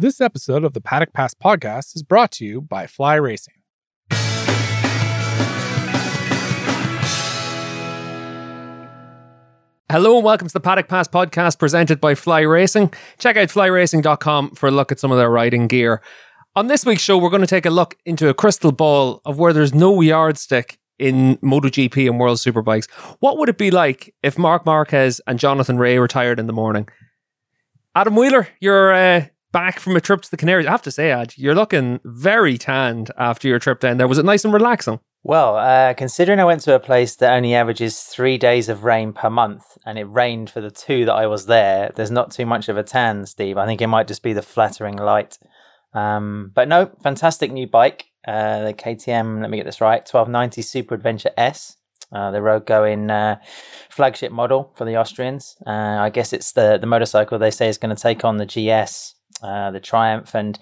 This episode of the Paddock Pass podcast is brought to you by Fly Racing. Hello and welcome to the Paddock Pass podcast presented by Fly Racing. Check out flyracing.com for a look at some of their riding gear. On this week's show, we're going to take a look into a crystal ball of where there's no yardstick in MotoGP and World Superbikes. What would it be like if Marc Marquez and Jonathan Rea retired in the morning? Adam Wheeler, you're uh, back from a trip to the Canaries. I have to say, Ad, you're looking very tanned after your trip down there. Was it nice and relaxing? Well, uh, considering I went to a place that only averages three days of rain per month, and it rained for the two that I was there, there's not too much of a tan, Steve. I think it might just be the flattering light. Um, but no, fantastic new bike. Uh, the KTM, let me get this right, 1290 Super Adventure S. Uh, the road going uh, flagship model for the Austrians. Uh, I guess it's the, the motorcycle they say is going to take on the GS, uh, the Triumph, and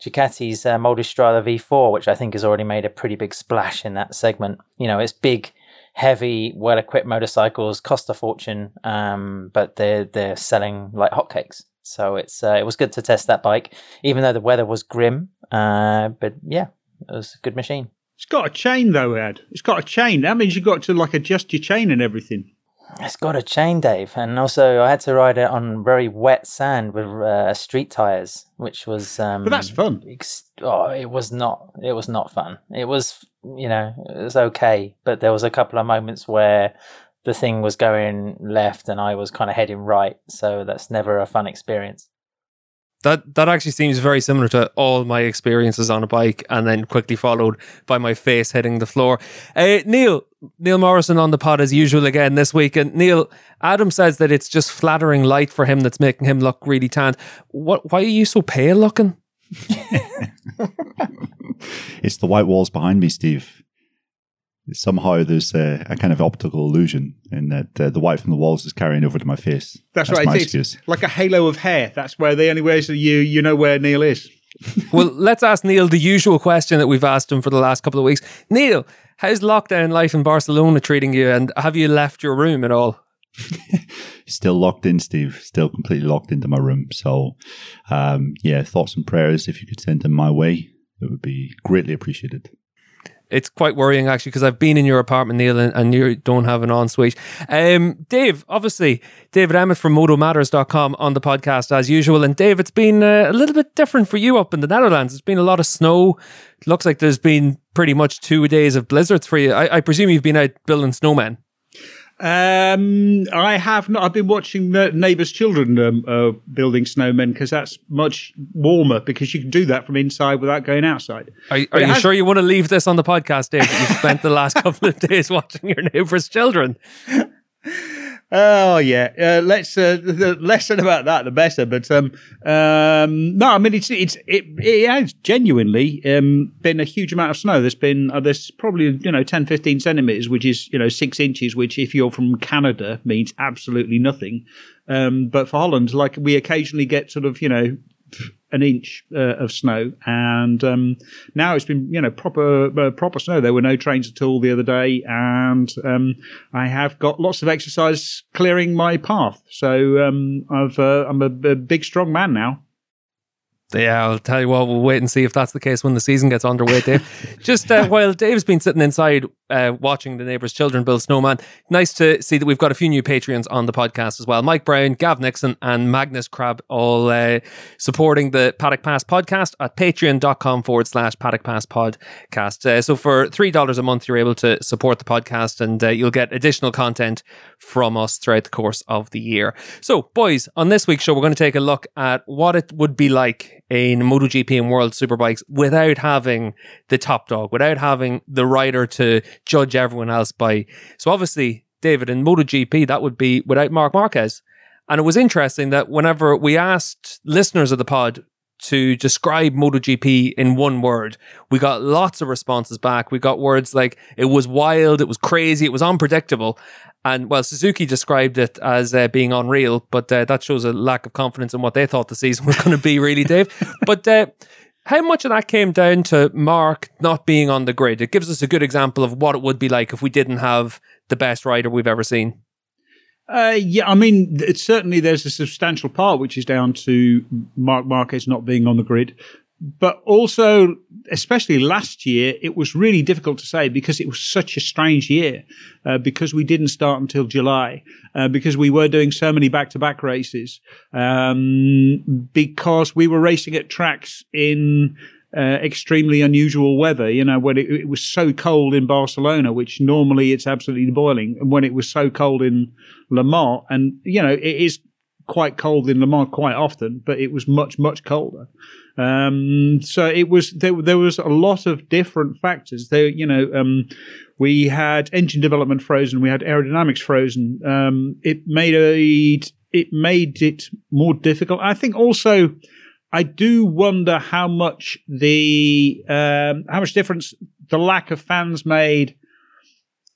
Ducati's uh, Multistrada V4, which I think has already made a pretty big splash in that segment. You know, it's big, heavy, well-equipped motorcycles, cost a fortune, um, but they're they're selling like hotcakes. So it's uh, it was good to test that bike, even though the weather was grim. Uh, but yeah, it was a good machine. It's got a chain though, Ed. It's got a chain. That means you've got to like adjust your chain and everything. It's got a chain, Dave, and also I had to ride it on very wet sand with uh, street tires, which was. Um, But that's fun. ex- oh, it was not. It was not fun. It was, you know, it was okay, but there was a couple of moments where the thing was going left and I was kind of heading right, so that's never a fun experience. That that actually seems very similar to all my experiences on a bike, and then quickly followed by my face hitting the floor. Uh, Neil Neil Morrison on the pod as usual again this week, and Neil Adam says that it's just flattering light for him that's making him look really tanned. What? Why are you so pale looking? it's the white walls behind me, Steve. Somehow there's a, a kind of optical illusion in that uh, the white from the walls is carrying over to my face. That's, right. my It's, excuse. like a halo of hair. That's where the only way so you you know where Neil is. well, let's ask Neil the usual question that we've asked him for the last couple of weeks. Neil, how's lockdown life in Barcelona treating you, and have you left your room at all? Still locked in, Steve. Still completely locked into my room. So, um, yeah, thoughts and prayers. If you could send them my way, it would be greatly appreciated. It's quite worrying actually because I've been in your apartment, Neil, and, and you don't have an ensuite. Um, Dave, obviously, David Emmett from motomatters.com on the podcast as usual. And Dave, it's been uh, a little bit different for you up in the Netherlands. It's been a lot of snow. It looks like there's been pretty much two days of blizzards for you. I, I presume you've been out building snowmen. Um, I have not. I've been watching the neighbours' children um, uh, building snowmen because that's much warmer because you can do that from inside without going outside. Are, are you has- sure you want to leave this on the podcast, Dave? that You've spent the last couple of days watching your neighbour's children. Oh yeah, uh, let's uh, the less said about that, the better. But um, um, no, I mean it's it's it, it has genuinely um, been a huge amount of snow. There's been uh, there's probably you know 10, 15 centimeters, which is you know six inches, which if you're from Canada means absolutely nothing. Um, but for Holland, like we occasionally get sort of you know an inch uh, of snow, and um, now it's been you know proper uh, proper snow. There were no trains at all the other day, and um, I have got lots of exercise clearing my path. So um, I've uh, I'm a, a big strong man now. Yeah, I'll tell you what, we'll wait and see if that's the case when the season gets underway, Dave. Just uh, while Dave's been sitting inside uh, watching the neighbours' children build snowman, nice to see that we've got a few new Patreons on the podcast as well. Mike Brown, Gav Nixon, and Magnus Crab all uh, supporting the Paddock Pass podcast at patreon.com forward slash Paddock Pass podcast. Uh, so for $3 a month, you're able to support the podcast and uh, you'll get additional content from us throughout the course of the year. So, boys, on this week's show, we're going to take a look at what it would be like in MotoGP and World Superbikes without having the top dog, without having the rider to judge everyone else by. So, obviously, David, in MotoGP, that would be without Marc Marquez. And it was interesting that whenever we asked listeners of the pod to describe MotoGP in one word, we got lots of responses back. We got words like it was wild, it was crazy, it was unpredictable. And well, Suzuki described it as uh, being unreal, but uh, that shows a lack of confidence in what they thought the season was going to be, really, Dave. But uh, how much of that came down to Marc not being on the grid? It gives us a good example of what it would be like if we didn't have the best rider we've ever seen. Uh, yeah, I mean, it's certainly there's a substantial part which is down to Marc Marquez not being on the grid, but also, especially last year, it was really difficult to say because it was such a strange year. Uh, because we didn't start until July, uh, because we were doing so many back-to-back races, um, because we were racing at tracks in uh, extremely unusual weather. You know, when it, it, was so cold in Barcelona, which normally it's absolutely boiling, and when it was so cold in Le Mans, and you know, it is quite cold in Le Mans quite often, but it was much much colder. Um, so it was there. There was a lot of different factors. There, you know, um, we had engine development frozen. We had aerodynamics frozen. Um, it made a it made it more difficult. I think also I do wonder how much the um, how much difference the lack of fans made.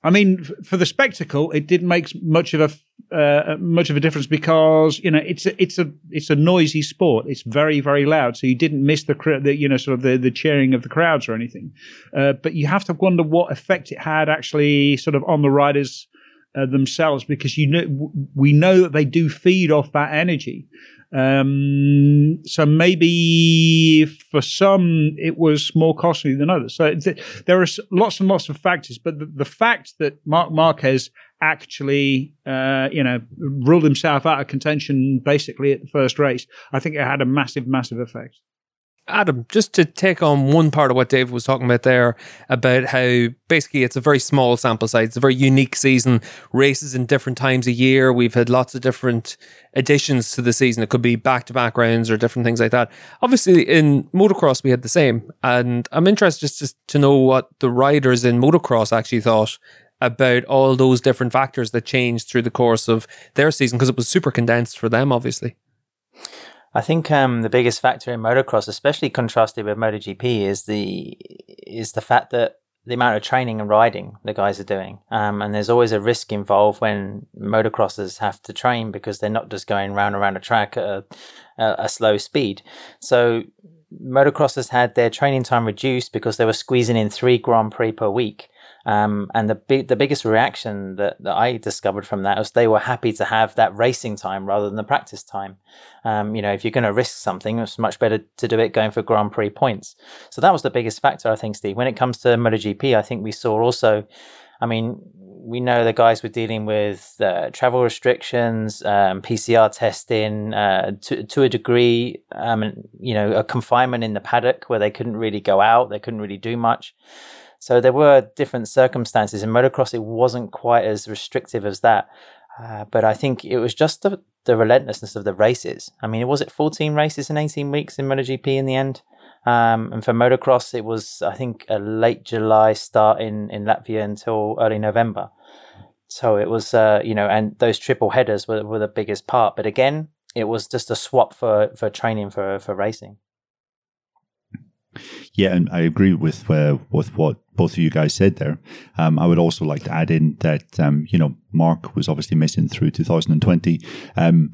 I mean, f- for the spectacle, it didn't make much of a uh, much of a difference because you know it's a, it's a it's a noisy sport. It's very very loud, so you didn't miss the, the you know sort of the, the cheering of the crowds or anything. Uh, but you have to wonder what effect it had actually sort of on the riders uh, themselves because you know we know that they do feed off that energy. Um, so maybe for some it was more costly than others. So th- there are lots and lots of factors, but the, the fact that Marc Marquez actually, uh, you know, ruled himself out of contention basically at the first race, I think it had a massive, massive effect. Adam, just to take on one part of what Dave was talking about there, about how basically it's a very small sample size, it's a very unique season, races in different times a year. We've had lots of different additions to the season. It could be back to back rounds or different things like that. Obviously, in motocross, we had the same. And I'm interested just to know what the riders in motocross actually thought about all those different factors that changed through the course of their season because it was super condensed for them, obviously. I think um, the biggest factor in motocross, especially contrasted with MotoGP, is the is the fact that the amount of training and riding the guys are doing, um, and there's always a risk involved when motocrossers have to train because they're not just going round and around a track at a, a, a slow speed. So motocrossers had their training time reduced because they were squeezing in three Grand Prix per week. Um, and the the biggest reaction that, that I discovered from that was they were happy to have that racing time rather than the practice time. Um, you know, if you're going to risk something, it's much better to do it going for Grand Prix points. So that was the biggest factor, I think, Steve. When it comes to MotoGP, I think we saw also, I mean, we know the guys were dealing with uh, travel restrictions, um, PCR testing, uh, to, to a degree, um, you know, a confinement in the paddock where they couldn't really go out, they couldn't really do much. So there were different circumstances. In motocross, it wasn't quite as restrictive as that. Uh, but I think it was just the, the relentlessness of the races. I mean, it was it 14 races in 18 weeks in MotoGP in the end? Um, and for motocross, it was, I think, a late July start in, in Latvia until early November. So it was, uh, you know, and those triple headers were, were the biggest part. But again, it was just a swap for, for training for, for racing. Yeah, and I agree with uh, with what both of you guys said there. Um, I would also like to add in that um, you know Marc was obviously missing through 2020. Um,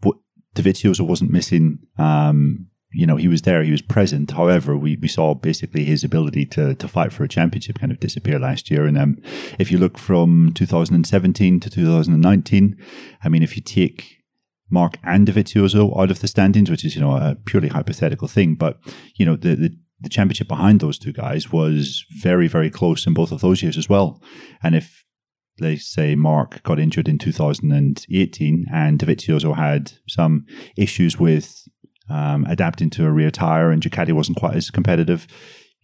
but Dovizioso wasn't missing. Um, you know, he was there, he was present. However, we, we saw basically his ability to to fight for a championship kind of disappear last year. And um, if you look from 2017 to 2019, I mean, if you take Marc and Dovizioso out of the standings, which is, you know, a purely hypothetical thing. But, you know, the, the, the championship behind those two guys was very, very close in both of those years as well. And if, let's say, Marc got injured in 2018 and Dovizioso had some issues with um, adapting to a rear tire and Ducati wasn't quite as competitive,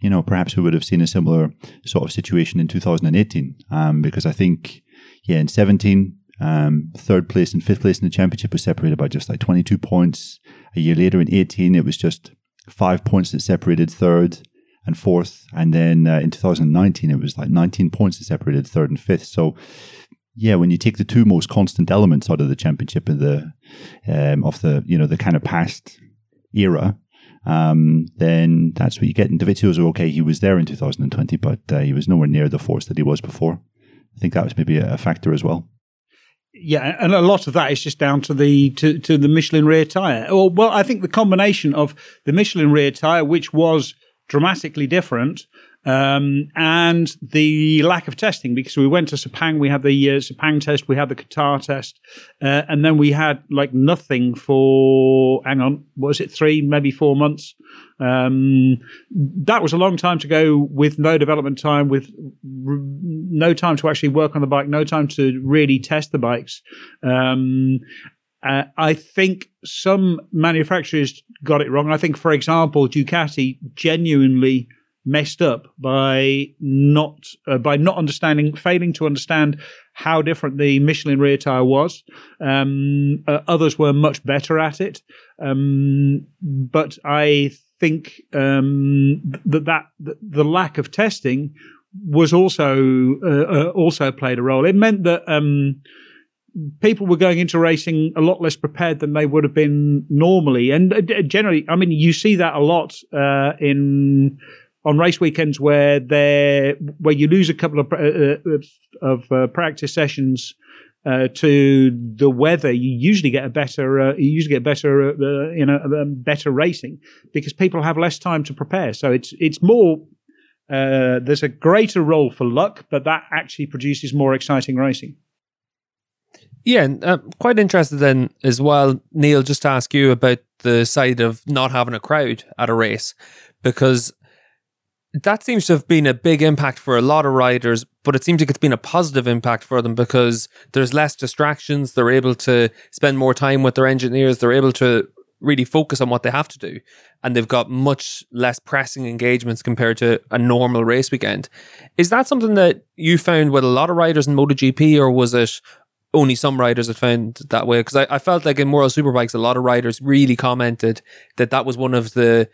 you know, perhaps we would have seen a similar sort of situation in 2018. Um, because I think, yeah, in 17, um, third place and fifth place in the championship was separated by just like 22 points. A year later in 18, it was just five points that separated third and fourth. And then uh, in 2019, it was like 19 points that separated third and fifth. So, yeah, when you take the two most constant elements out of the championship of the um, of the you know the kind of past era, um, then that's what you get. And Dovizioso, okay, he was there in 2020, but uh, he was nowhere near the force that he was before. I think that was maybe a factor as well yeah, and a lot of that is just down to the to, to the Michelin rear tire. Well, I think the combination of the Michelin rear tire, which was dramatically different, um, and the lack of testing because we went to Sepang, we had the uh, Sepang test, we had the Qatar test, uh, and then we had like nothing for hang on, was it three, maybe four months? Um, that was a long time to go with no development time, with r- no time to actually work on the bike, no time to really test the bikes. Um, uh, I think some manufacturers got it wrong. I think, for example, Ducati genuinely messed up by not uh, by not understanding, failing to understand how different the Michelin rear tire was. Um, uh, others were much better at it, um, but I think um, that that the lack of testing was also uh, uh, also played a role. It meant that um, people were going into racing a lot less prepared than they would have been normally, and uh, generally, I mean, you see that a lot uh, in on race weekends where they where you lose a couple of uh, of uh, practice sessions uh, to the weather, you usually get a better uh, you usually get better uh, you know um, better racing because people have less time to prepare. So it's it's more uh, there's a greater role for luck, but that actually produces more exciting racing. Yeah, and uh, quite interested then as well, Neil, just to ask you about the side of not having a crowd at a race because that seems to have been a big impact for a lot of riders, but it seems like it's been a positive impact for them because there's less distractions. They're able to spend more time with their engineers. They're able to really focus on what they have to do. And they've got much less pressing engagements compared to a normal race weekend. Is that something that you found with a lot of riders in MotoGP, or was it only some riders that found that way? Because I, I felt like in World Superbikes, a lot of riders really commented that that was one of the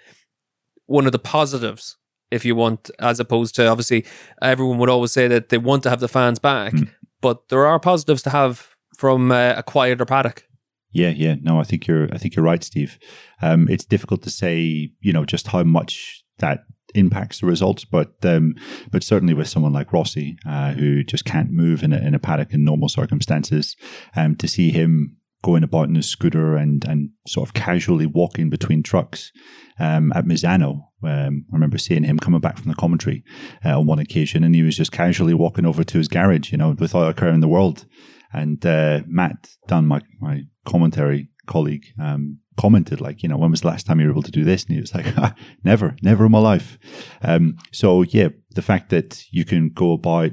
one of the positives if you want, as opposed to obviously everyone would always say that they want to have the fans back, mm. but there are positives to have from uh, a quieter paddock. Yeah, yeah, no, I think you're, I think you're right, Steve. Um, it's difficult to say, you know, just how much that impacts the results, but um, but certainly with someone like Rossi, uh, who just can't move in a, in a paddock in normal circumstances, um, to see him going about in his scooter and and sort of casually walking between trucks um, at Misano um, I remember seeing him coming back from the commentary uh, on one occasion, and he was just casually walking over to his garage, you know, without a care in the world. And uh, Matt Dunn, my my commentary colleague, um, commented like, you know, when was the last time you were able to do this? And he was like, never, never in my life. Um, so yeah, the fact that you can go about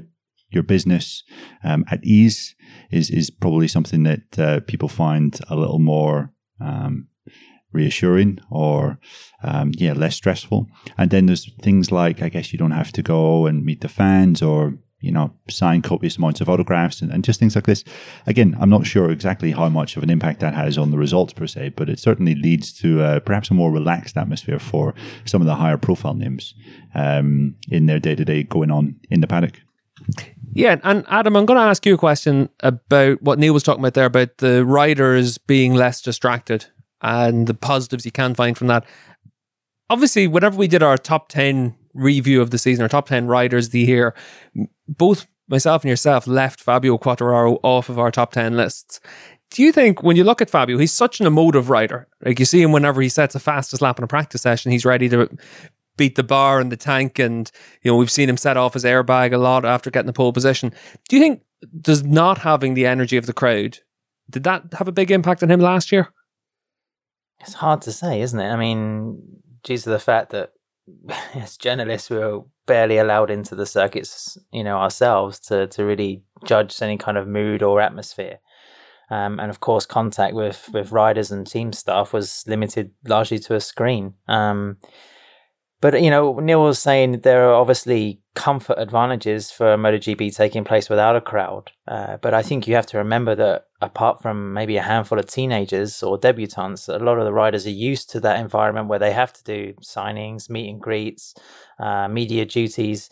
your business um, at ease is is probably something that uh, people find a little more um, reassuring or um, yeah less stressful. And then there's things like i guess you don't have to go and meet the fans or you know sign copious amounts of autographs and, and just things like this. Again i'm not sure exactly how much of an impact that has on the results per se but it certainly leads to uh, perhaps a more relaxed atmosphere for some of the higher profile names um, in their day-to-day going on in the paddock. Yeah, and Adam, I'm going to ask you a question about what Neil was talking about there about the riders being less distracted and the positives you can find from that. Obviously, whenever we did our top 10 review of the season, our top 10 riders the year, both myself and yourself left Fabio Quartararo off of our top 10 lists. Do you think when you look at Fabio, he's such an emotive rider? Like you see him whenever he sets a fastest lap in a practice session, he's ready to beat the bar and the tank. And, you know, we've seen him set off his airbag a lot after getting the pole position. Do you think does not having the energy of the crowd, did that have a big impact on him last year? It's hard to say, isn't it? I mean, due to the fact that as journalists we are barely allowed into the circuits, you know, ourselves to to really judge any kind of mood or atmosphere. Um, and of course, contact with with riders and team staff was limited largely to a screen. Um, but you know, Neil was saying there are obviously comfort advantages for MotoGP taking place without a crowd. Uh, but I think you have to remember that apart from maybe a handful of teenagers or debutants, a lot of the riders are used to that environment where they have to do signings, meet and greets, uh, media duties.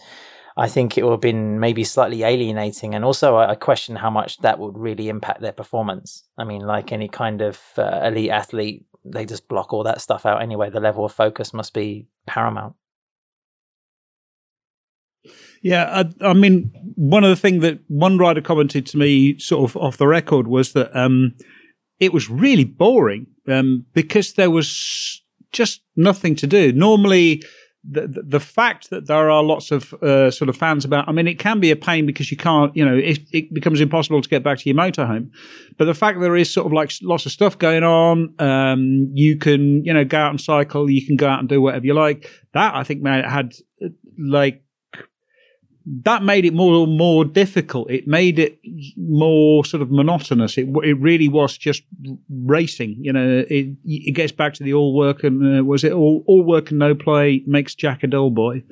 I think it would have been maybe slightly alienating, and also I question how much that would really impact their performance. I mean, like any kind of uh, elite athlete, they just block all that stuff out anyway. The level of focus must be paramount. Yeah, I, I, mean, one of the things that one rider commented to me, sort of off the record, was that um, it was really boring um, because there was just nothing to do. Normally, the, the fact that there are lots of uh, sort of fans about. I mean, it can be a pain because you can't, you know, it, it becomes impossible to get back to your motorhome. But the fact there is sort of like lots of stuff going on, um, you can, you know, go out and cycle, you can go out and do whatever you like. That I think man, had uh, like that made it more more difficult. It made it more sort of monotonous. It it really was just racing. You know, it it gets back to the all work and uh, was it all all work and no play makes Jack a dull boy.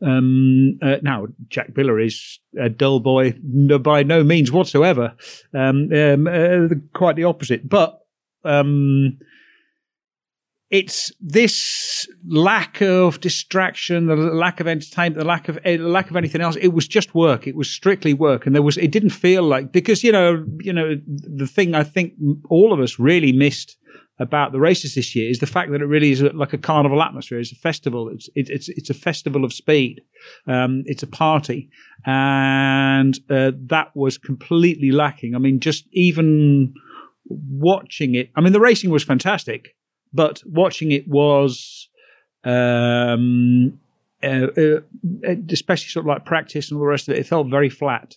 Um, uh, now Jack Miller is a dull boy by no means whatsoever. Um, um, uh, quite the opposite. But um, it's this lack of distraction, the lack of entertainment, the lack of the lack of anything else. It was just work. It was strictly work, and there was. It didn't feel like because you know, you know, the thing I think all of us really missed about the races this year is the fact that it really is like a carnival atmosphere. It's a festival. It's it, it's it's a festival of speed. Um, it's a party, and uh, that was completely lacking. I mean, just even watching it. I mean, the racing was fantastic but watching it was um, uh, uh, especially sort of like practice and all the rest of it, it felt very flat.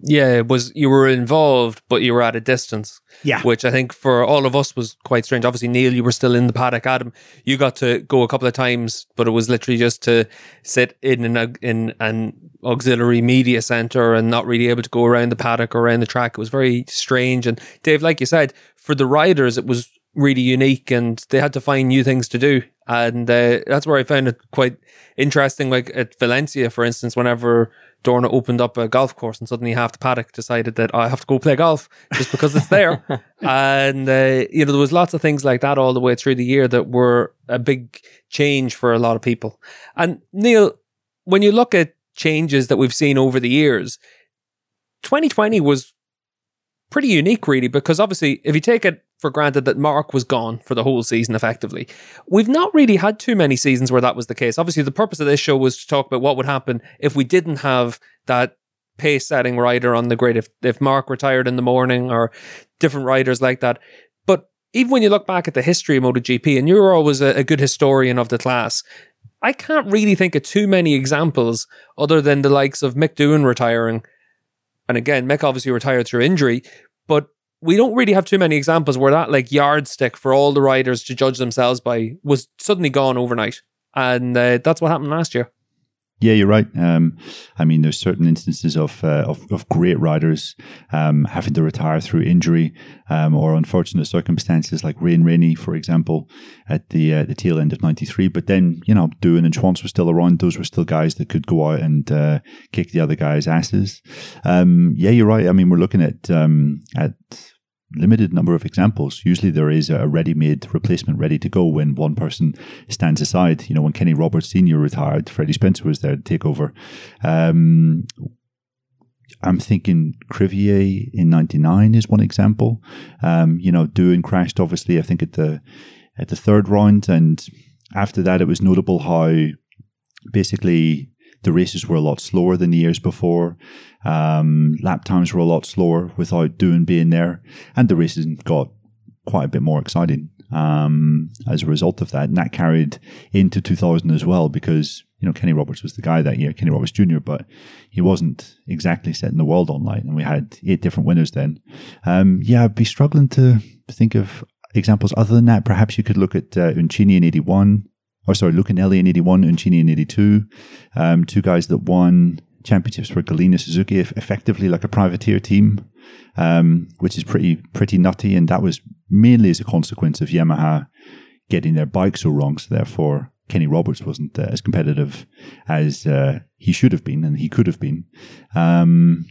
Yeah, it was you were involved, but you were at a distance. Yeah. Which I think for all of us was quite strange. Obviously, Neil, you were still in the paddock. Adam, you got to go a couple of times, but it was literally just to sit in an in an auxiliary media center and not really able to go around the paddock or around the track. It was very strange. And Dave, like you said, for the riders, it was really unique and they had to find new things to do. And uh, that's where I found it quite interesting. Like at Valencia, for instance, whenever Dorna opened up a golf course and suddenly half the paddock decided that oh, I have to go play golf just because it's there. and, uh, you know, there was lots of things like that all the way through the year that were a big change for a lot of people. And Neil, when you look at changes that we've seen over the years, 2020 was pretty unique, really, because obviously, if you take it for granted that Marc was gone for the whole season effectively. We've not really had too many seasons where that was the case. Obviously, the purpose of this show was to talk about what would happen if we didn't have that pace setting rider on the grid, if, if Marc retired in the morning or different riders like that. But even when you look back at the history of MotoGP, and you're always a, a good historian of the class, I can't really think of too many examples other than the likes of Mick Doohan retiring. And again, Mick obviously retired through injury, but we don't really have too many examples where that like yardstick for all the riders to judge themselves by was suddenly gone overnight, and uh, that's what happened last year. Yeah, you're right. Um, I mean, there's certain instances of uh, of, of, great riders um, having to retire through injury um, or unfortunate circumstances, like Rain Rainey, for example, at the uh, the tail end of '93. But then, you know, Doohan and Schwantz were still around. Those were still guys that could go out and uh, kick the other guys' asses. Um, yeah, you're right. I mean, we're looking at um, at limited number of examples. Usually there is a ready-made replacement ready to go when one person stands aside. You know, when Kenny Roberts Sr. retired, Freddie Spencer was there to take over. Um, I'm thinking Crivillé in '99 is one example. Um, you know, Doohan crashed obviously. I think at the at the third round, and after that, it was notable how basically the races were a lot slower than the years before. Um, lap times were a lot slower without Doohan being there, and the races got quite a bit more exciting um, as a result of that. And that carried into 2000 as well because you know Kenny Roberts was the guy that year, Kenny Roberts Jr., but he wasn't exactly setting the world on light, and we had eight different winners then. Um, yeah, I'd be struggling to think of examples other than that. Perhaps you could look at uh, Uncini in 81 or sorry, Lucchinelli in 81, Uncini in 82. Um, two guys that won championships for Gallina Suzuki, effectively like a privateer team, um, which is pretty, pretty nutty. And that was mainly as a consequence of Yamaha getting their bike so wrong. So therefore, Kenny Roberts wasn't uh, as competitive as uh, he should have been and he could have been. Um,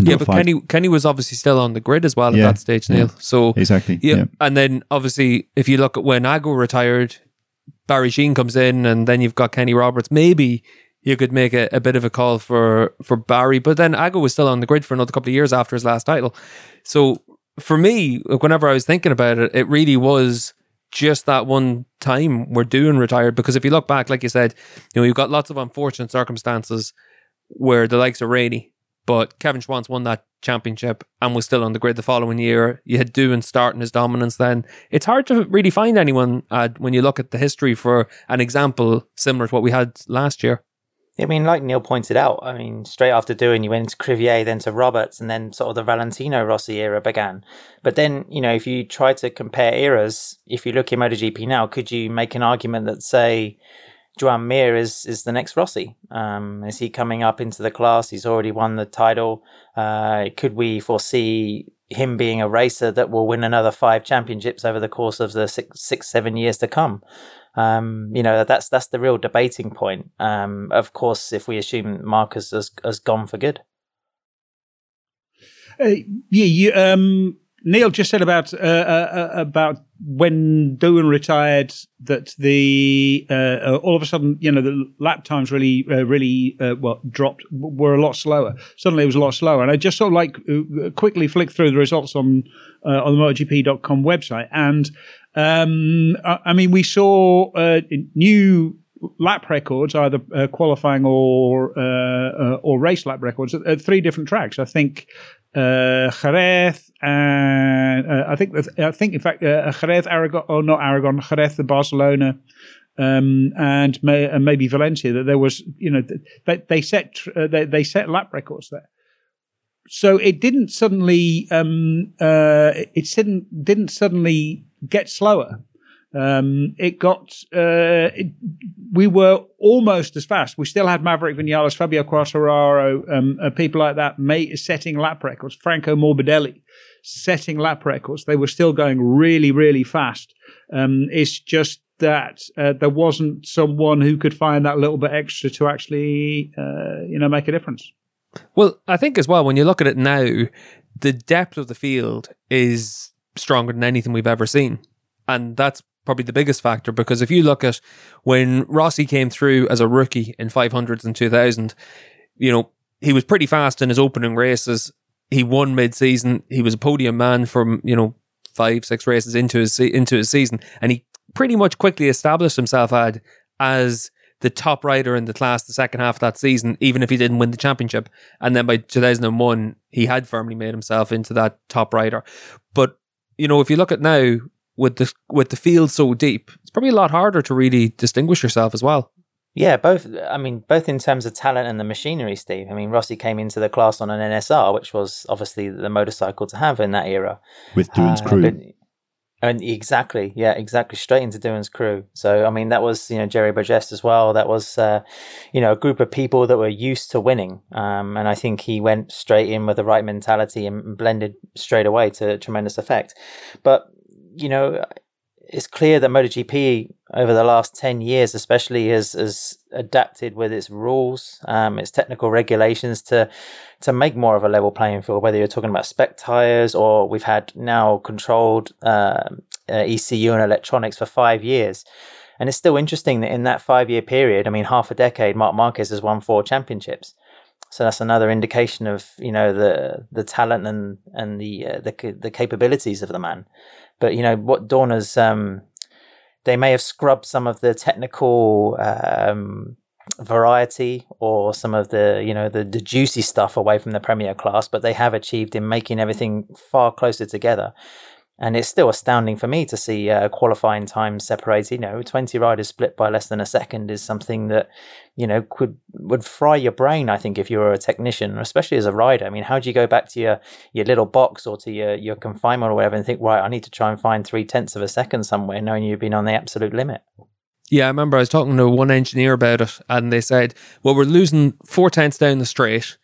yeah, but five, Kenny Kenny was obviously still on the grid as well yeah, at that stage, Neil. Yeah, so exactly, yeah, yeah, and then obviously if you look at when Ago retired, Barry Sheene comes in, and then you've got Kenny Roberts. Maybe you could make a, a bit of a call for for Barry, but then Ago was still on the grid for another couple of years after his last title. So for me, whenever I was thinking about it, it really was just that one time we're Doohan retired. Because if you look back, like you said, you know, you've got lots of unfortunate circumstances where the likes of Rainey but Kevin Schwantz won that championship and was still on the grid the following year. You had Doohan starting his dominance then. It's hard to really find anyone uh, when you look at the history for an example similar to what we had last year. I mean, like Neil pointed out, I mean, straight after Doohan, you went to Crivillé, then to Roberts, and then sort of the Valentino Rossi era began. But then, you know, if you try to compare eras, if you look in MotoGP now, could you make an argument that, say, Joan Mir is, is the next Rossi? Um, is he coming up into the class? He's already won the title. Uh, could we foresee him being a racer that will win another five championships over the course of the six, six seven years to come? Um, you know that's that's the real debating point. Um, of course, if we assume Marquez has, has gone for good. Uh, yeah, you, um, Neil just said about uh, uh, about when Doohan retired that the uh, uh, all of a sudden you know the lap times really uh, really well dropped were a lot slower. Suddenly it was a lot slower, and I just sort of like quickly flicked through the results on on the MotoGP.com website, and um, I, I, mean, we saw uh, new lap records, either uh, qualifying or uh, uh or race lap records at, at, three different tracks. I think uh, Jerez and uh, I think I think in fact Jerez, Aragon, or not Aragon, Jerez, the Barcelona. Um, and, may, and maybe Valencia that there was, you know, they, they set they, they set lap records there so it didn't suddenly um, uh, it didn't didn't suddenly get slower. Um, it got uh, it, we were almost as fast. We still had Maverick Vinales, Fabio Quartararo, um, uh, people like that may, setting lap records. Franco Morbidelli setting lap records. They were still going really, really fast. Um, it's just that uh, there wasn't someone who could find that little bit extra to actually, uh, you know, make a difference. Well, I think as well, when you look at it now, the depth of the field is stronger than anything we've ever seen. And that's probably the biggest factor because if you look at when Rossi came through as a rookie in 500s in 2000, you know, he was pretty fast in his opening races. He won mid-season. He was a podium man from, you know, five, six races into his into his season and he pretty much quickly established himself ad as the top rider in the class the second half of that season, even if he didn't win the championship. And then by 2001, he had firmly made himself into that top rider. But you know, if you look at now with the with the field so deep, it's probably a lot harder to really distinguish yourself as well. Yeah, both. I mean, both in terms of talent and the machinery, Steve. I mean, Rossi came into the class on an NSR, which was obviously the motorcycle to have in that era. With Doohan's uh, crew. But, and exactly, yeah, exactly, straight into Doohan's crew. So, I mean, that was you know Jerry Burgess as well. That was uh, you know a group of people that were used to winning, um, and I think he went straight in with the right mentality and blended straight away to tremendous effect. But you know, it's clear that MotoGP over the last 10 years, especially, has, has adapted with its rules, um, its technical regulations to to make more of a level playing field. Whether you're talking about spec tires or we've had now controlled uh, uh, ECU and electronics for five years. And it's still interesting that in that five year period, I mean, half a decade, Marc Marquez has won four championships. So that's another indication of you know the the talent and and the uh, the the capabilities of the man. But you know what Dorna's um, they may have scrubbed some of the technical um, variety or some of the you know the, the juicy stuff away from the premier class, but they have achieved in making everything far closer together and it's still astounding for me to see uh, qualifying times separated. You know, twenty riders split by less than a second is something that you know could would fry your brain. I think if you were a technician, especially as a rider. I mean, how do you go back to your your little box or to your your confinement or whatever and think, right, I need to try and find three tenths of a second somewhere, knowing you've been on the absolute limit. Yeah, I remember I was talking to one engineer about it, and they said, "Well, we're losing four tenths down the straight."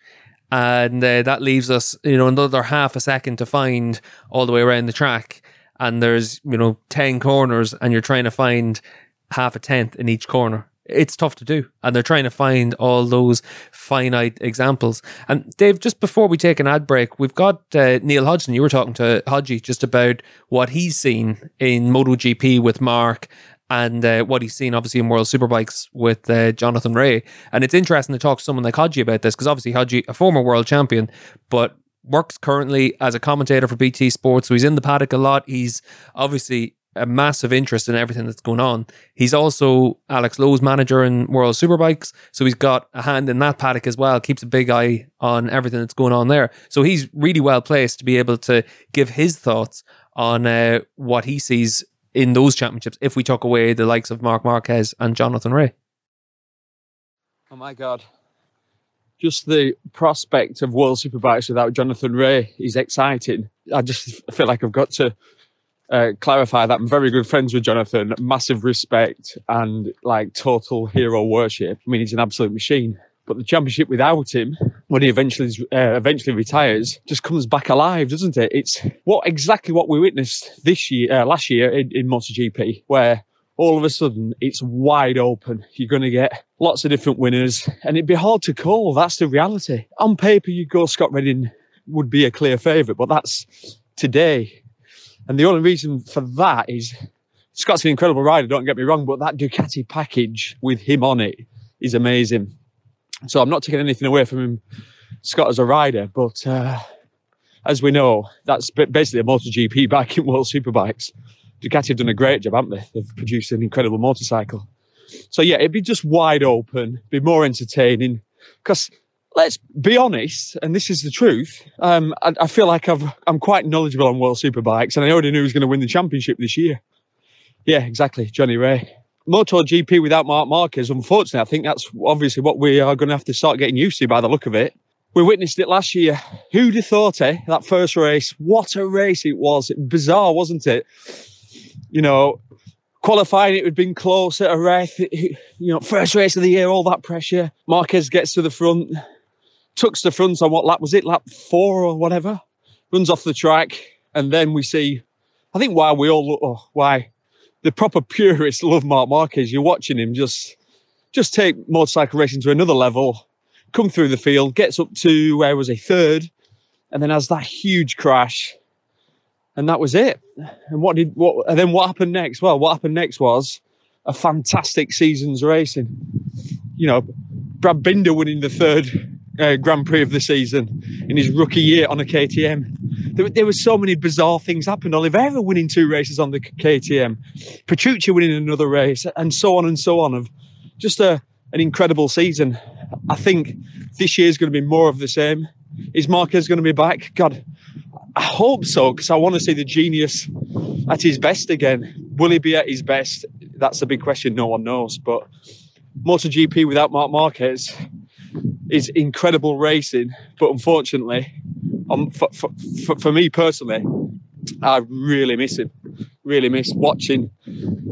And uh, that leaves us, you know, another half a second to find all the way around the track. And there's, you know, 10 corners and you're trying to find half a tenth in each corner. It's tough to do. And they're trying to find all those finite examples. And Dave, just before we take an ad break, we've got uh, Neil Hodgson. You were talking to Hodgie just about what he's seen in MotoGP with Marc and uh, what he's seen obviously in World Superbikes with uh, Jonathan Rea. And it's interesting to talk to someone like Hodgie about this because obviously Hodgie, a former world champion, but works currently as a commentator for BT Sports. So he's in the paddock a lot. He's obviously a massive interest in everything that's going on. He's also Alex Lowes' manager in World Superbikes, so he's got a hand in that paddock as well. Keeps a big eye on everything that's going on there. So he's really well placed to be able to give his thoughts on uh, what he sees in those championships. If we took away the likes of Marc Marquez and Jonathan Rea. Oh my god! Just the prospect of World Superbikes without Jonathan Rea is exciting. I just feel like I've got to uh, clarify that I'm very good friends with Jonathan, massive respect and like total hero worship. I mean, he's an absolute machine. But the championship without him, when he eventually uh, eventually retires, just comes back alive, doesn't it? It's what exactly what we witnessed this year, uh, last year in, in MotoGP, where all of a sudden it's wide open. You're going to get lots of different winners, and it'd be hard to call. That's the reality. On paper, you go Scott Redding would be a clear favourite, but that's today. And the only reason for that is Scott's an incredible rider, don't get me wrong, but that Ducati package with him on it is amazing. So I'm not taking anything away from him, Scott as a rider, but uh, as we know, that's basically a MotoGP bike in World Superbikes. Ducati have done a great job, haven't they? They've produced an incredible motorcycle. So yeah, it'd be just wide open, be more entertaining. Because let's be honest, and this is the truth. Um, I, I, feel like I've, I'm quite knowledgeable on World Superbikes, and I already knew he was going to win the championship this year. Yeah, exactly, Johnny Rea. MotoGP without Marc Marquez, unfortunately, I think that's obviously what we are going to have to start getting used to by the look of it. We witnessed it last year. Who'd have thought, eh? That first race, what a race it was. Bizarre, wasn't it? You know, qualifying it had been close at a ref. You know, first race of the year, all that pressure. Marquez gets to the front, tucks the front on what lap was it, lap four or whatever, runs off the track, and then we see. I think why we all oh, why the proper purists love Marc Marquez. You're watching him just just take motorcycle racing to another level, come through the field, gets up to where was he third, and then has that huge crash, and that was it. And what did what? And then what happened next? Well, what happened next was a fantastic season's racing. You know, Brad Binder winning the third uh, Grand Prix of the season in his rookie year on a KTM. There, there were so many bizarre things happened. Oliveira winning two races on the KTM, Petrucci winning another race, and so on and so on. Of just a an incredible season. I think this year is going to be more of the same. Is Marquez going to be back? God, I hope so because I want to see the genius at his best again. Will he be at his best? That's a big question. No one knows. But MotoGP without Marc Marquez is incredible racing, but unfortunately, um, for, for, for, for, me personally, I really miss him. Really miss watching.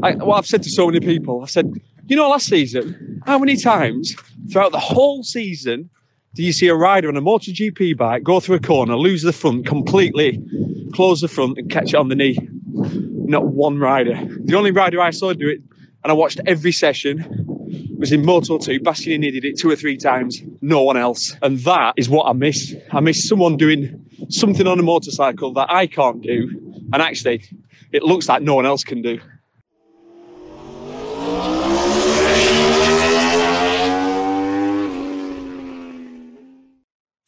I, what I've said to so many people, I've said, you know, last season, how many times throughout the whole season do you see a rider on a MotoGP bike go through a corner, lose the front completely, close the front, and catch it on the knee? Not one rider. The only rider I saw do it, and I watched every session, was in Moto 2. Bastianini did it two or three times, no one else. And that is what I miss. I miss someone doing something on a motorcycle that I can't do. And actually, it looks like no one else can do.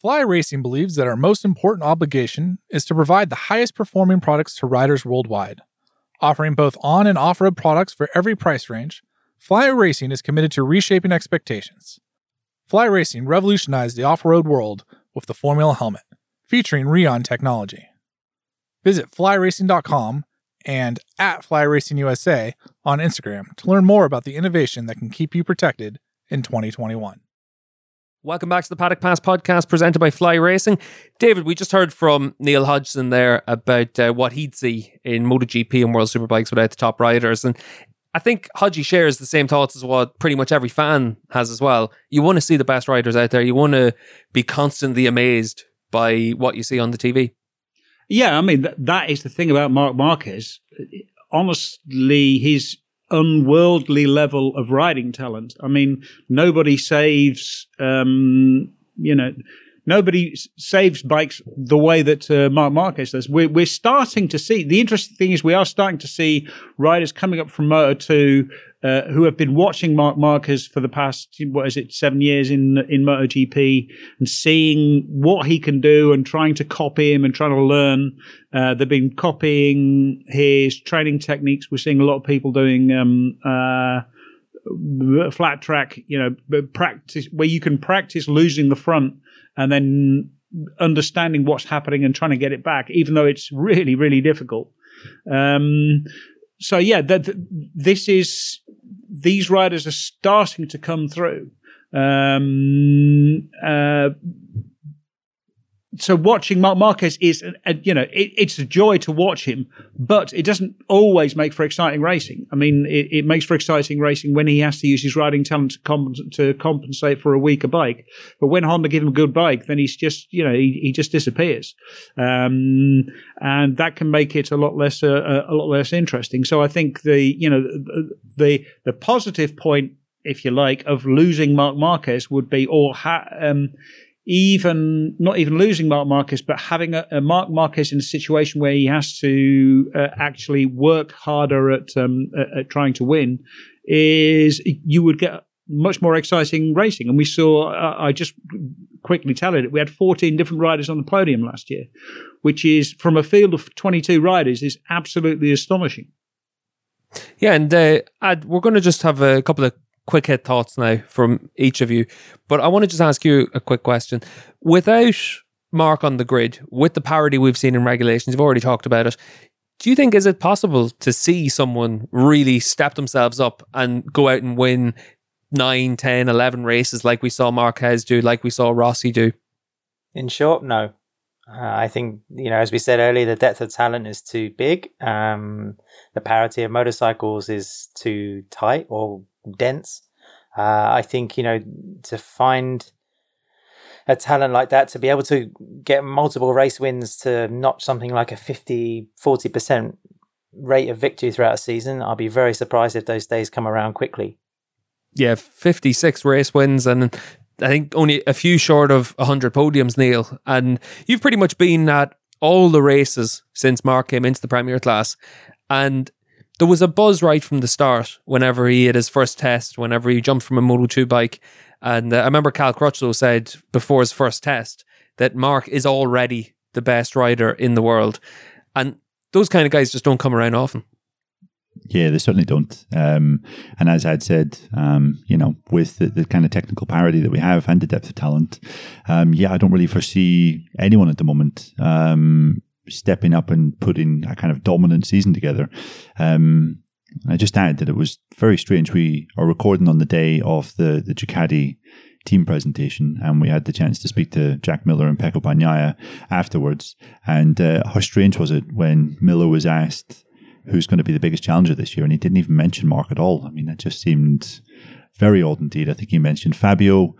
Fly Racing believes that our most important obligation is to provide the highest performing products to riders worldwide. Offering both on and off road products for every price range, Fly Racing is committed to reshaping expectations. Fly Racing revolutionized the off road world with the Formula helmet, featuring Rheon technology. Visit flyracing.com and at FlyRacingUSA on Instagram to learn more about the innovation that can keep you protected in 2021. Welcome back to the Paddock Pass podcast presented by Fly Racing. David, we just heard from Neil Hodgson there about uh, what he'd see in MotoGP and World Superbikes without the top riders. And I think Hodgie shares the same thoughts as what pretty much every fan has as well. You want to see the best riders out there. You want to be constantly amazed by what you see on the TV. Yeah, I mean th- that is the thing about Marc Marquez. Honestly, his unworldly level of riding talent. I mean, nobody saves. Um, you know, nobody saves bikes the way that uh, Marc Marquez does. We're, we're starting to see the interesting thing is we are starting to see riders coming up from Moto 2 uh, who have been watching Marc Marquez for the past what is it seven years in in MotoGP and seeing what he can do and trying to copy him and trying to learn. Uh, they've been copying his training techniques. We're seeing a lot of people doing um, uh, flat track, you know, practice where you can practice losing the front and then understanding what's happening and trying to get it back, even though it's really, really difficult. Um, so yeah, this is these riders are starting to come through. Um, uh, so watching Marc Marquez is, a, a, you know, it, it's a joy to watch him, but it doesn't always make for exciting racing. I mean, it, it makes for exciting racing when he has to use his riding talent to, comp- to compensate for a weaker bike. But when Honda give him a good bike, then he's just, you know, he, he just disappears, um, and that can make it a lot less uh, a lot less interesting. So I think the, you know, the the positive point, if you like, of losing Marc Marquez would be, or ha- um, even not even losing Marc Marquez, but having a, a Marc Marquez in a situation where he has to uh, actually work harder at, um, at, at trying to win, is you would get much more exciting racing. And we saw, uh, I just quickly tell it, we had 14 different riders on the podium last year, which is from a field of 22 riders is absolutely astonishing. Yeah, and uh, Ad, we're going to just have a couple of quick hit thoughts now from each of you. But I want to just ask you a quick question. Without Marc on the grid, with the parity we've seen in regulations, you've already talked about it. Do you think is it possible to see someone really step themselves up and go out and win 9, 10, 11 races like we saw Marquez do, like we saw Rossi do? In short, no. Uh, I think, you know, as we said earlier, the depth of talent is too big. Um, the parity of motorcycles is too tight or dense. Uh, I think you know to find a talent like that to be able to get multiple race wins to notch something like a 50 40% rate of victory throughout a season i'll be very surprised if those days come around quickly. Yeah 56 race wins and i think only a few short of 100 podiums neil. And you've pretty much been at all the races since Marc came into the premier class. And there was a buzz right from the start whenever he had his first test, whenever he jumped from a Moto 2 bike. And uh, I remember Cal Crutchlow said before his first test that Marc is already the best rider in the world. And those kind of guys just don't come around often. Yeah, they certainly don't. Um, and as I'd said, um, you know, with the, the, kind of technical parity that we have and the depth of talent, um, yeah, I don't really foresee anyone at the moment um, stepping up and putting a kind of dominant season together. Um, I just add that it was very strange. We are recording on the day of the, the Ducati team presentation, and we had the chance to speak to Jack Miller and Pecco Bagnaia afterwards. And uh, how strange was it when Miller was asked who's going to be the biggest challenger this year, and he didn't even mention Marc at all. I mean, that just seemed very odd indeed. I think he mentioned Fabio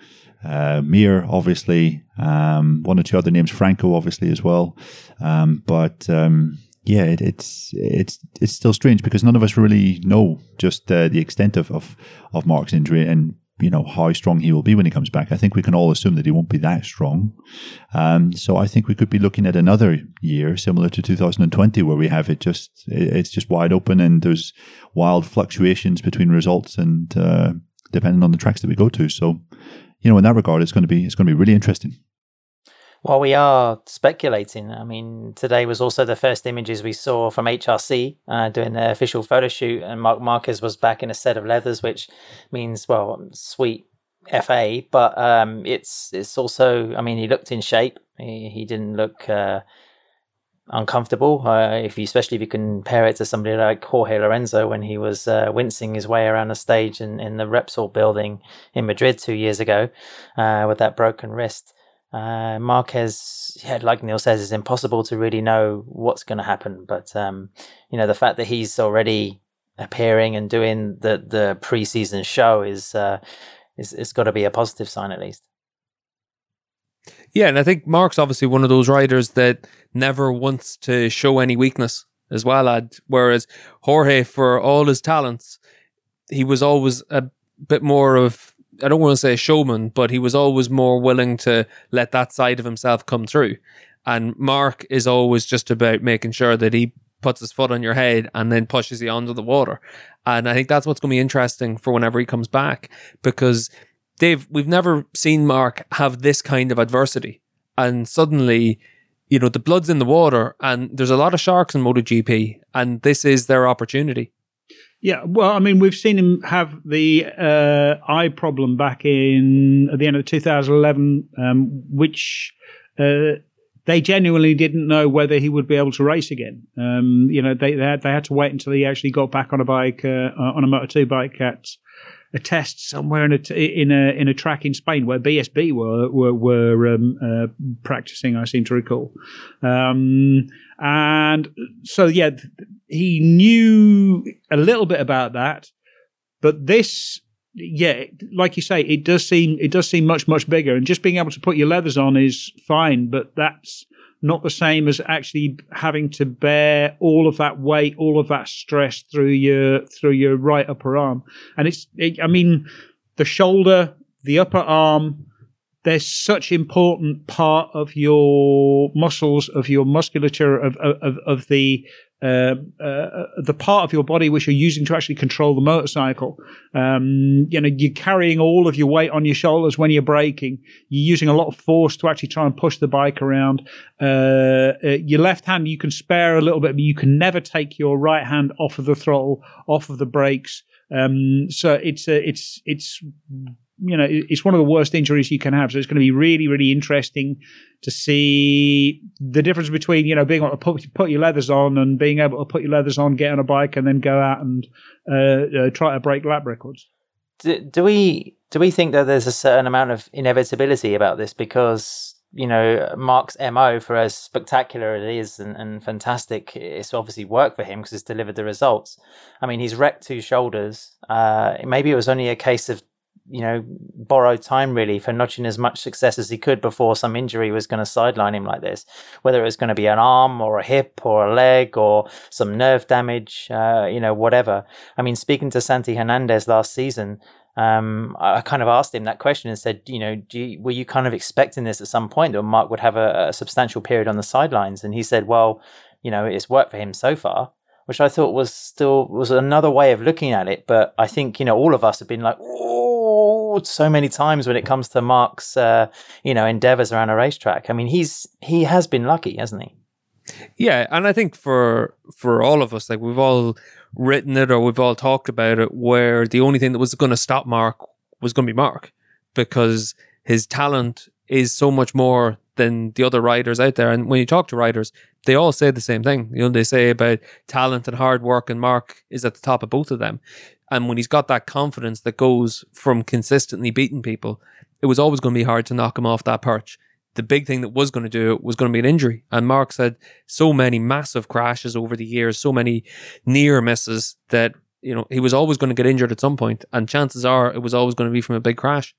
uh, Mir, obviously, um, one or two other names, Franco, obviously as well. Um, but um, yeah, it, it's it's it's still strange because none of us really know just uh, the extent of, of of Marc's injury and you know how strong he will be when he comes back. I think we can all assume that he won't be that strong. Um, so I think we could be looking at another year similar to 2020, where we have it just it's just wide open and there's wild fluctuations between results and uh, depending on the tracks that we go to. So you know, in that regard, it's going to be it's going to be really interesting. Well, we are speculating. I mean, today was also the first images we saw from HRC uh, doing their official photo shoot, and Marc Marquez was back in a set of leathers, which means well, sweet FA. But um, it's it's also, I mean, he looked in shape. He, he didn't look uh, uncomfortable. Uh, if you, especially if you compare it to somebody like Jorge Lorenzo when he was uh, wincing his way around the stage in, in the Repsol building in Madrid two years ago uh, with that broken wrist. Uh, Marquez, yeah, like Neil says, it's impossible to really know what's going to happen. But um, you know, the fact that he's already appearing and doing the the preseason show is uh, is it's got to be a positive sign at least. Yeah, and I think Marc's obviously one of those riders that never wants to show any weakness as well. Whereas Jorge, for all his talents, he was always a bit more of I don't want to say a showman, but he was always more willing to let that side of himself come through. And Marc is always just about making sure that he puts his foot on your head and then pushes you under the water. And I think that's what's going to be interesting for whenever he comes back because Dave, we've never seen Marc have this kind of adversity. And suddenly, you know, the blood's in the water and there's a lot of sharks in MotoGP and this is their opportunity. Yeah, well, I mean, we've seen him have the uh, eye problem back in at the end of 2011, um, which uh, they genuinely didn't know whether he would be able to race again. Um, you know, they they had, they had to wait until he actually got back on a bike uh, on a Moto Two bike at a test somewhere in a in a in a track in Spain where BSB were were, were um, uh, practicing. I seem to recall, um, and so yeah, he knew a little bit about that, but this. Yeah, like you say, it does seem it does seem much much bigger, and just being able to put your leathers on is fine. But that's not the same as actually having to bear all of that weight, all of that stress through your through your right upper arm. And it's, it, I mean, the shoulder, the upper arm, they're such important part of your muscles, of your musculature, of of, of the uh, uh, the part of your body which you're using to actually control the motorcycle. Um, you know, you're carrying all of your weight on your shoulders when you're braking. You're using a lot of force to actually try and push the bike around. Uh, uh your left hand, you can spare a little bit, but you can never take your right hand off of the throttle, off of the brakes. Um, so it's uh, it's it's you know, it's one of the worst injuries you can have. So it's going to be really, really interesting to see the difference between, you know, being able to put, put your leathers on and being able to put your leathers on, get on a bike, and then go out and uh, uh, try to break lap records. Do, do we do we think that there's a certain amount of inevitability about this because you know Marc's mo for as spectacular it is and, and fantastic, it's obviously worked for him because it's delivered the results. I mean, he's wrecked two shoulders. Uh, maybe it was only a case of you know, borrowed time really for notching as much success as he could before some injury was going to sideline him like this. Whether it was going to be an arm or a hip or a leg or some nerve damage, uh, you know, whatever. I mean, speaking to Santi Hernandez last season, um, I kind of asked him that question and said, you know, you, were you kind of expecting this at some point that Marc would have a, a substantial period on the sidelines? And he said, well, you know, it's worked for him so far which I thought was still was another way of looking at it. But I think you know all of us have been like, so many times when it comes to Marc's, uh, you know, endeavors around a racetrack. I mean, he's he has been lucky, hasn't he? Yeah, and I think for for all of us, like we've all written it or we've all talked about it, where the only thing that was going to stop Marc was going to be Marc because his talent is so much more than the other riders out there. And when you talk to riders, they all say the same thing. You know, they say about talent and hard work, and Marc is at the top of both of them. And when he's got that confidence that goes from consistently beating people, it was always going to be hard to knock him off that perch. The big thing that was going to do it was going to be an injury. And Marc said so many massive crashes over the years, so many near misses that, you know, he was always going to get injured at some point, And chances are it was always going to be from a big crash.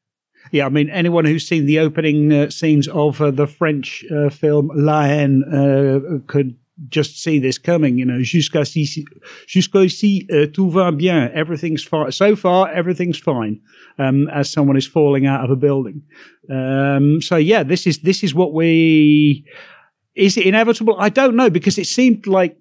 Yeah, I mean, anyone who's seen the opening uh, scenes of uh, the French uh, film La Haine uh, could just see this coming. You know, jusqu'ici, jusqu'ici, uh, tout va bien. Everything's fine. So far, everything's fine. Um, as someone is falling out of a building. Um, so yeah, this is this is what we. Is it inevitable? I don't know because it seemed like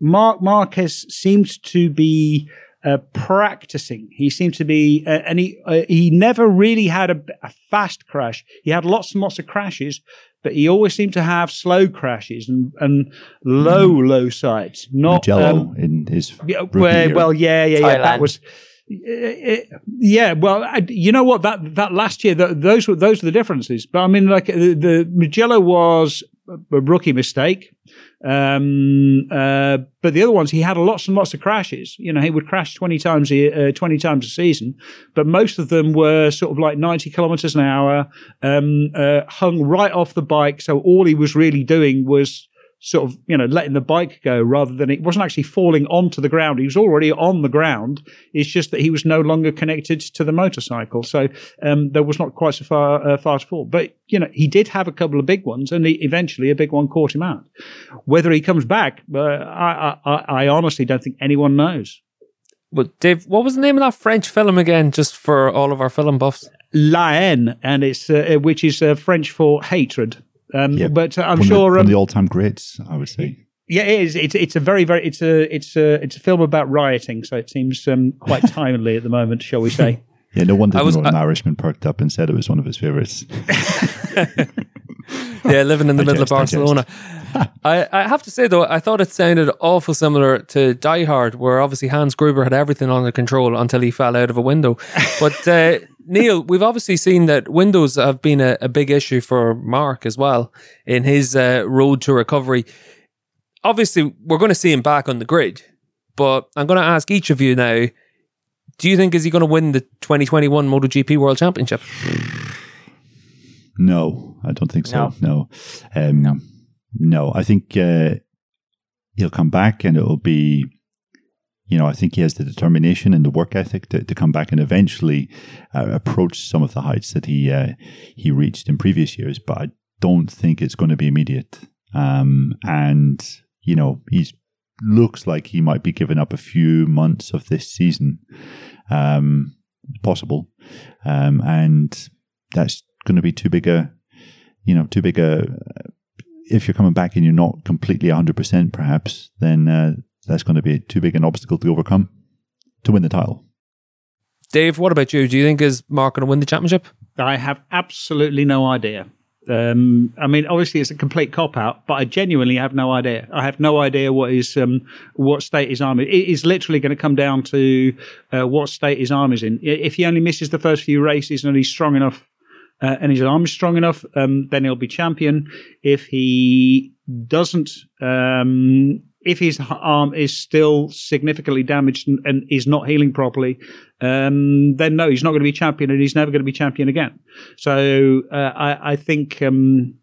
Marc Marquez seemed to be uh, practicing. He seemed to be, uh, and he uh, he never really had a, a, fast crash. He had lots and lots of crashes, but he always seemed to have slow crashes and, and low mm. low sides. Not Mugello um, in his yeah, well, well, yeah, yeah, yeah. That was. yeah, well, you know what? That that last year, those were those were the differences. But I mean, like the, the Mugello was a rookie mistake. Um, uh, but the other ones, he had lots and lots of crashes. You know, he would crash twenty times a uh, twenty times a season, but most of them were sort of like ninety kilometers an hour, um, uh, hung right off the bike. So all he was really doing was sort of you know letting the bike go rather than it wasn't actually falling onto the ground. He was already on the ground. It's just that he was no longer connected to the motorcycle. So um, there was not quite so far uh, fast fall but you know he did have a couple of big ones and he, eventually a big one caught him out. Whether he comes back uh, I, I, I honestly don't think anyone knows. But Dave, what was the name of that French film again? Just for all of our film buffs, La Haine, and it's uh, which is uh, French for hatred. Um, yep. But I'm one sure the, um, the all-time greats, I would say. Yeah, it is. It's it's a very very it's a it's a it's a film about rioting, so it seems um, quite timely at the moment, shall we say? Yeah, no wonder I was- Northern Irishman perked up and said it was one of his favorites. yeah, living in the middle of Digest, digest. Barcelona. I, I have to say though, I thought it sounded awful similar to Die Hard, where obviously Hans Gruber had everything under control until he fell out of a window. But uh, Neil, we've obviously seen that windows have been a, a big issue for Marc as well in his uh, road to recovery. Obviously, we're going to see him back on the grid, but I'm going to ask each of you now: Do you think is he going to win the 2021 MotoGP World Championship? No, I don't think so. No, Um, no. I think uh, he'll come back, and it'll be, you know, I think he has the determination and the work ethic to, to come back and eventually uh, approach some of the heights that he uh, he reached in previous years. But I don't think it's going to be immediate. Um, and you know, he's looks like he might be giving up a few months of this season. Um, possible, um, and that's going to be too big a, you know, too big a. If you're coming back and you're not completely 100%, perhaps, then uh, that's going to be too big an obstacle to overcome to win the title. Dave, what about you? Do you think is Marc going to win the championship? I have absolutely no idea. Um, I mean, obviously, it's a complete cop out, but I genuinely have no idea. I have no idea what is um, what state his arm is. It is literally going to come down to uh, what state his arm is in. If he only misses the first few races and he's strong enough, uh, and his arm is strong enough, um, then he'll be champion. If he doesn't, um, if his arm is still significantly damaged and, and is not healing properly, um, then no, he's not going to be champion, and he's never going to be champion again. So uh, I, I think um,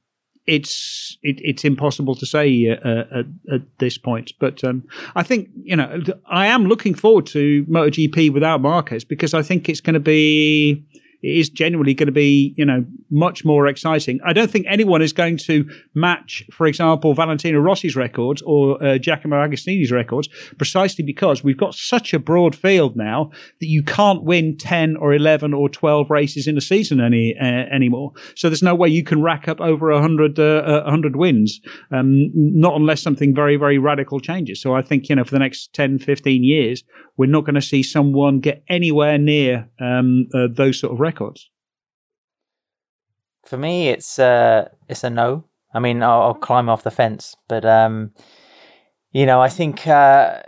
it's it, it's impossible to say uh, at, at this point. But um, I think you know I am looking forward to MotoGP without Marquez because I think it's going to be it is genuinely going to be you know much more exciting. I don't think anyone is going to match, for example, Valentino Rossi's records or uh, Giacomo Agostini's records, precisely because we've got such a broad field now that you can't win ten or eleven or twelve races in a season any uh, anymore. So there's no way you can rack up over a hundred uh, a hundred wins, um, not unless something very very radical changes. So I think you know for the next 10, 15 years, we're not going to see someone get anywhere near um, uh, those sort of records. For me, it's uh, it's a no. I mean, I'll, I'll climb off the fence, but um, you know, I think uh,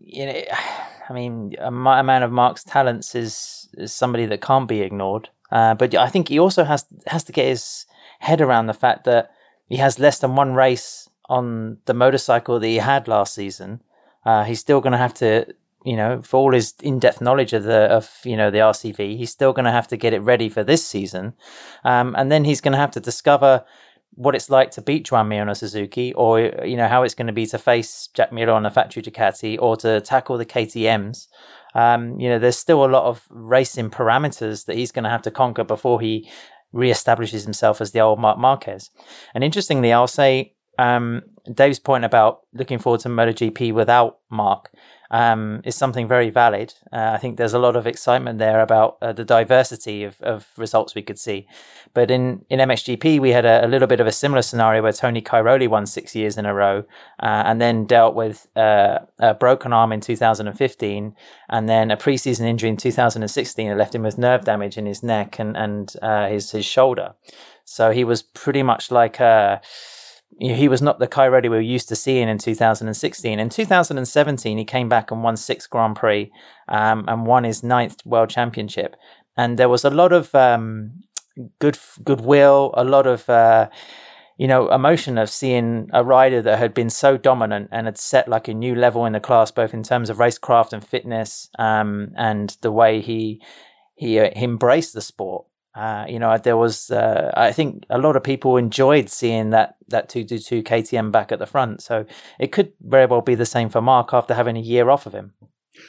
you know, I mean, a, a man of Marc's talents is is somebody that can't be ignored. Uh, but I think he also has has to get his head around the fact that he has less than one race on the motorcycle that he had last season. Uh, he's still going to have to, you know, for all his in-depth knowledge of the of you know the RCV, he's still going to have to get it ready for this season, um, and then he's going to have to discover what it's like to beat Joan Mir on a Suzuki, or you know how it's going to be to face Jack Miller on a factory Ducati, or to tackle the KTM's. Um, you know, there's still a lot of racing parameters that he's going to have to conquer before he reestablishes himself as the old Marc Marquez. And interestingly, I'll say um, Dave's point about looking forward to MotoGP without Marc um, is something very valid. Uh, I think there's a lot of excitement there about uh, the diversity of, of results we could see. But in, in MXGP, we had a, a little bit of a similar scenario where Tony Cairoli won six years in a row uh, and then dealt with uh, a broken arm in 2015 and then a preseason injury in 2016 that left him with nerve damage in his neck and, and uh, his, his shoulder. So he was pretty much like a he was not the Coyote we were used to seeing in 2016. In 2017, he came back and won six Grand Prix um, and won his ninth World Championship. And there was a lot of um, good goodwill, a lot of uh, you know emotion of seeing a rider that had been so dominant and had set like a new level in the class, both in terms of racecraft and fitness, um, and the way he he, uh, he embraced the sport. Uh, you know, there was. Uh, I think a lot of people enjoyed seeing that that two two two KTM back at the front. So it could very well be the same for Marc after having a year off of him.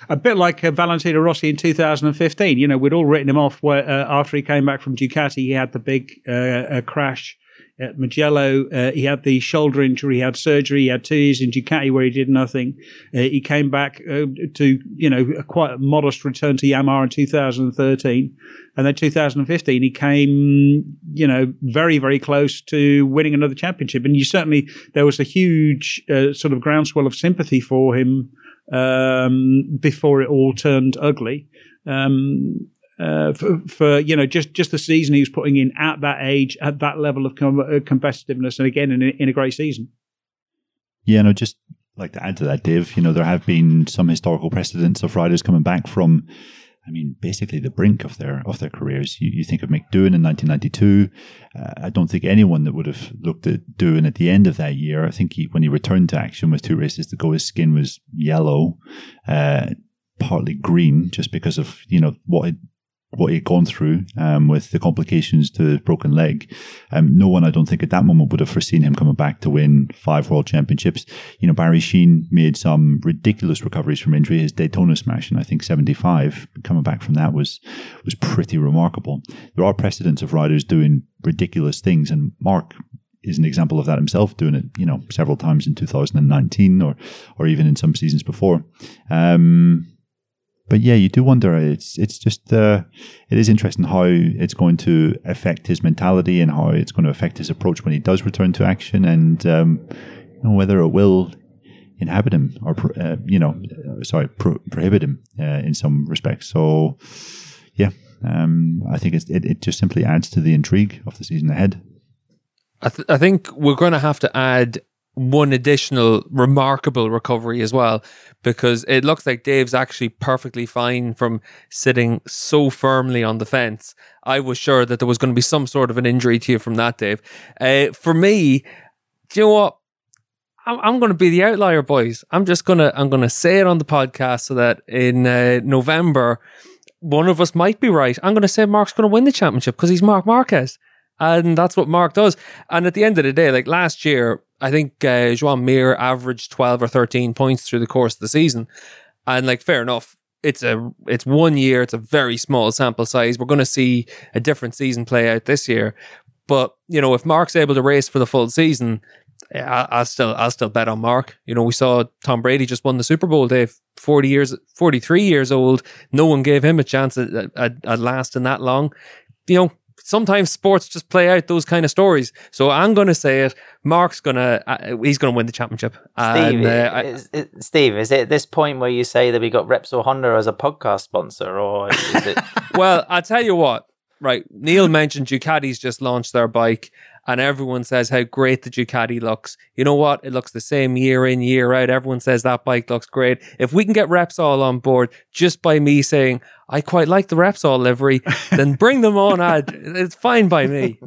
A bit like uh, Valentino Rossi in 2015. You know, we'd all written him off where, uh, after he came back from Ducati. He had the big uh, crash At Mugello, uh, he had the shoulder injury, he had surgery, he had two years in Ducati where he did nothing. Uh, he came back uh, to, you know, a quite modest return to Yamaha in 2013. And then 2015, he came, you know, very, very close to winning another championship. And you certainly, there was a huge uh, sort of groundswell of sympathy for him um, before it all turned ugly. Um, uh, for, for, you know just just the season he was putting in at that age at that level of com- uh, competitiveness and again in a, in a great season yeah no just like to add to that dave you know there have been some historical precedents of riders coming back from I mean, basically the brink of their of their careers. You, you think of Mick Doohan in 1992. Uh, I don't think anyone that would have looked at Doohan at the end of that year. I think he, when he returned to action with two races to go, his skin was yellow, uh, partly green, just because of you know what what he'd gone through um, with the complications to his broken leg. Um, no one, I don't think, at that moment would have foreseen him coming back to win five world championships. You know, Barry Sheene made some ridiculous recoveries from injury. His Daytona smash in I think seventy five, coming back from that was was pretty remarkable. There are precedents of riders doing ridiculous things, and Marc is an example of that himself, doing it, you know, several times in 2019 or or even in some seasons before. Um, but yeah, you do wonder. It's it's just uh, it is interesting how it's going to affect his mentality and how it's going to affect his approach when he does return to action, and um, you know, whether it will inhabit him or uh, you know, uh, sorry, pro- prohibit him uh, in some respects. So yeah, um, I think it it just simply adds to the intrigue of the season ahead. I, th- I think we're going to have to add one additional remarkable recovery as well, because it looks like Dave's actually perfectly fine from sitting so firmly on the fence. I was sure that there was going to be some sort of an injury to you from that, Dave. Uh, for me, do you know what? I'm, I'm going to be the outlier, boys. I'm just gonna I'm gonna say it on the podcast so that in uh, November, one of us might be right. I'm going to say Marc's going to win the championship because he's Marc Marquez. And that's what Marc does. And at the end of the day, like last year, I think uh, Joan Mir averaged 12 or 13 points through the course of the season. And like, fair enough. It's a it's one year. It's a very small sample size. We're going to see a different season play out this year. But you know, if Marc's able to race for the full season, I, I'll still I'll still bet on Marc. You know, we saw Tom Brady just won the Super Bowl. Dave, forty years, forty three years old. No one gave him a chance at, at, at lasting that long. You know, sometimes sports just play out those kind of stories. So I'm going to say it. Marc's going to, uh, he's going to win the championship. Steve, and, uh, is, is, Steve, is it at this point where you say that we got Repsol Honda as a podcast sponsor, or is it? well, I'll tell you what. Right, Neil mentioned Ducati's just launched their bike, and everyone says how great the Ducati looks. You know what? It looks the same year in, year out. Everyone says that bike looks great. If we can get Repsol on board just by me saying, I quite like the Repsol livery, then bring them on. Ad. It's fine by me.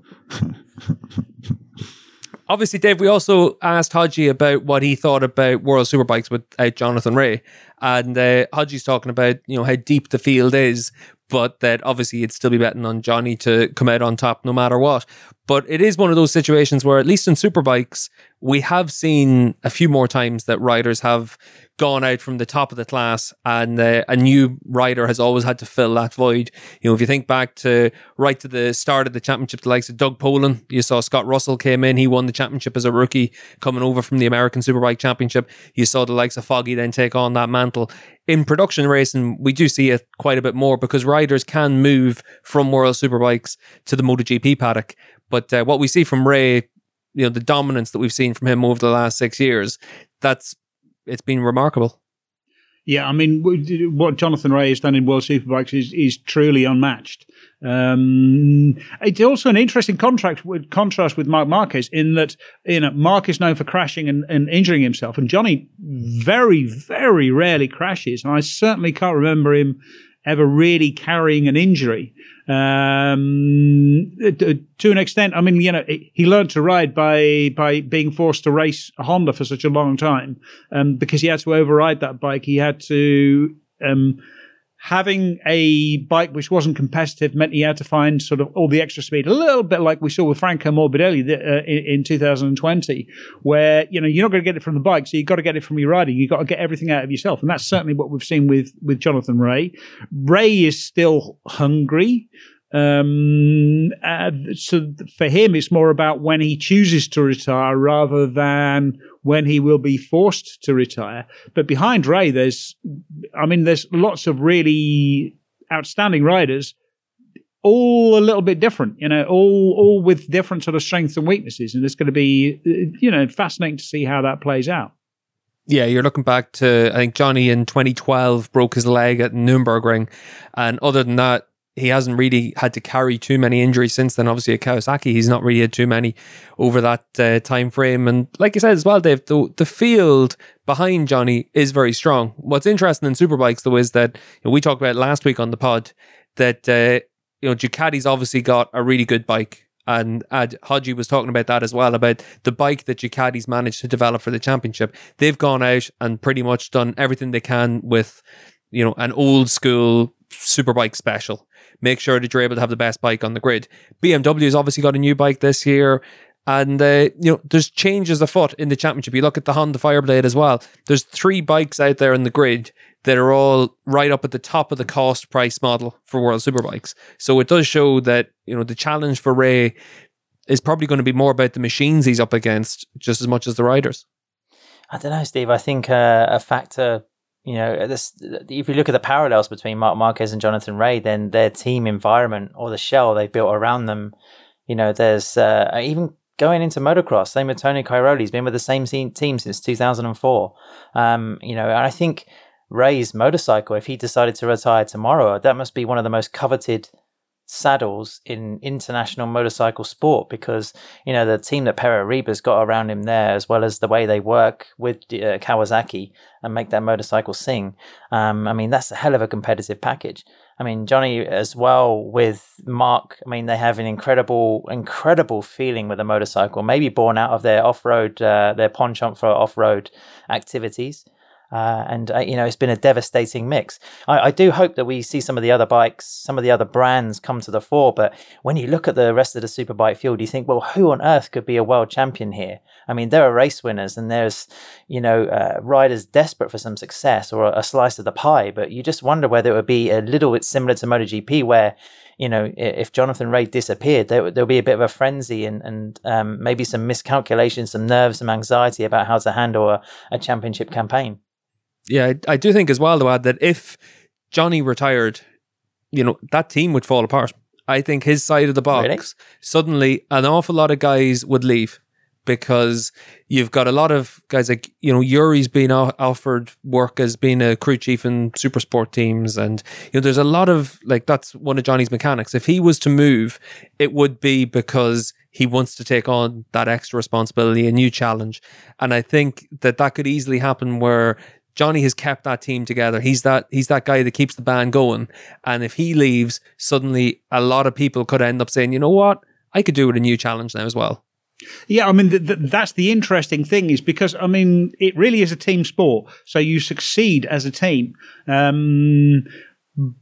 Obviously, Dave, we also asked Hodgie about what he thought about World Superbikes without Jonathan Rea. And uh, Hodgie's talking about, you know, how deep the field is, but that obviously he'd still be betting on Johnny to come out on top no matter what. But it is one of those situations where, at least in superbikes, we have seen a few more times that riders have gone out from the top of the class and uh, a new rider has always had to fill that void. You know, if you think back to right to the start of the championship, the likes of Doug Polen, you saw Scott Russell came in. He won the championship as a rookie coming over from the American Superbike Championship. You saw the likes of Foggy then take on that mantle. In production racing, we do see it quite a bit more because riders can move from World Superbikes to the MotoGP paddock. But uh, what we see from Rea, you know the dominance that we've seen from him over the last six years that's it's been remarkable. Yeah, I mean, what Jonathan Rea has done in World Superbikes is, is truly unmatched. Um, it's also an interesting contract with contrast with Marc Marquez in that you know Marc is known for crashing and, and injuring himself, and Johnny very very rarely crashes, and I certainly can't remember him ever really carrying an injury. Um, to an extent, I mean, you know, he learned to ride by by being forced to race a Honda for such a long time, um, because he had to override that bike. He had to um, having a bike which wasn't competitive meant he had to find sort of all the extra speed, a little bit like we saw with Franco Morbidelli uh, in, in, 2020, where you know you're not going to get it from the bike, so you've got to get it from your riding. You've got to get everything out of yourself, and that's certainly what we've seen with with Jonathan Rea. Rea is still hungry. Um, uh, so for him, it's more about when he chooses to retire rather than when he will be forced to retire. But behind Rea, there's, I mean, there's lots of really outstanding riders, all a little bit different, you know, all all with different sort of strengths and weaknesses, and it's going to be, uh, you know, fascinating to see how that plays out. Yeah, you're looking back to I think Johnny in 2012 broke his leg at Nürburgring, and other than that, he hasn't really had to carry too many injuries since then. Obviously, at Kawasaki, he's not really had too many over that uh, time frame. And like you said as well, Dave, the, the field behind Johnny is very strong. What's interesting in superbikes though is that you know, we talked about last week on the pod that uh, you know Ducati's obviously got a really good bike and Ad Hodgie was talking about that as well about the bike that Ducati's managed to develop for the championship. They've gone out and pretty much done everything they can with, you know, an old school superbike special. Make sure that you're able to have the best bike on the grid. BMW has obviously got a new bike this year. And uh, you know, there's changes afoot in the championship. You look at the Honda Fireblade as well. There's three bikes out there in the grid that are all right up at the top of the cost price model for World Superbikes. So it does show that, you know, the challenge for Rea is probably going to be more about the machines he's up against just as much as the riders. I don't know, Steve. I think uh, a factor, you know, this if you look at the parallels between Marc Marquez and Jonathan Rea, then their team environment or the shell they built around them, you know, there's uh, even going into motocross. Same with Tony Cairoli. He's been with the same team since 2004. Um, you know, and I think Rea's motorcycle, if he decided to retire tomorrow, that must be one of the most coveted saddles in international motorcycle sport because you know the team that Pere Riba's got around him there, as well as the way they work with uh, Kawasaki and make that motorcycle sing. Um, I mean, that's a hell of a competitive package. I mean, Johnny as well with Marc. I mean, they have an incredible, incredible feeling with a motorcycle. Maybe born out of their off-road, uh, their penchant for off-road activities. Uh, and uh, you know it's been a devastating mix. I, I, do hope that we see some of the other bikes, some of the other brands come to the fore. But when you look at the rest of the superbike field, you think, well, who on earth could be a world champion here? I mean, there are race winners, and there's you know uh, riders desperate for some success or a, a, slice of the pie. But you just wonder whether it would be a little bit similar to MotoGP, where you know if Jonathan Rea disappeared, there there'll be a bit of a frenzy and and um, maybe some miscalculation, some nerves, some anxiety about how to handle a, a championship campaign yeah, I, I do think as well, though, Ad, that if Johnny retired, you know, that team would fall apart. I think his side of the box, really? suddenly an awful lot of guys would leave because you've got a lot of guys like, you know, Yuri's been offered work as being a crew chief in super sport teams. And, you know, there's a lot of, like, that's one of Johnny's mechanics. If he was to move, it would be because he wants to take on that extra responsibility, a new challenge. And I think that that could easily happen where Johnny has kept that team together. He's that he's that guy that keeps the band going. And if he leaves, suddenly a lot of people could end up saying, you know what, I could do with a new challenge now as well. Yeah, I mean th- th- that's the interesting thing is because I mean it really is a team sport, so you succeed as a team. Um,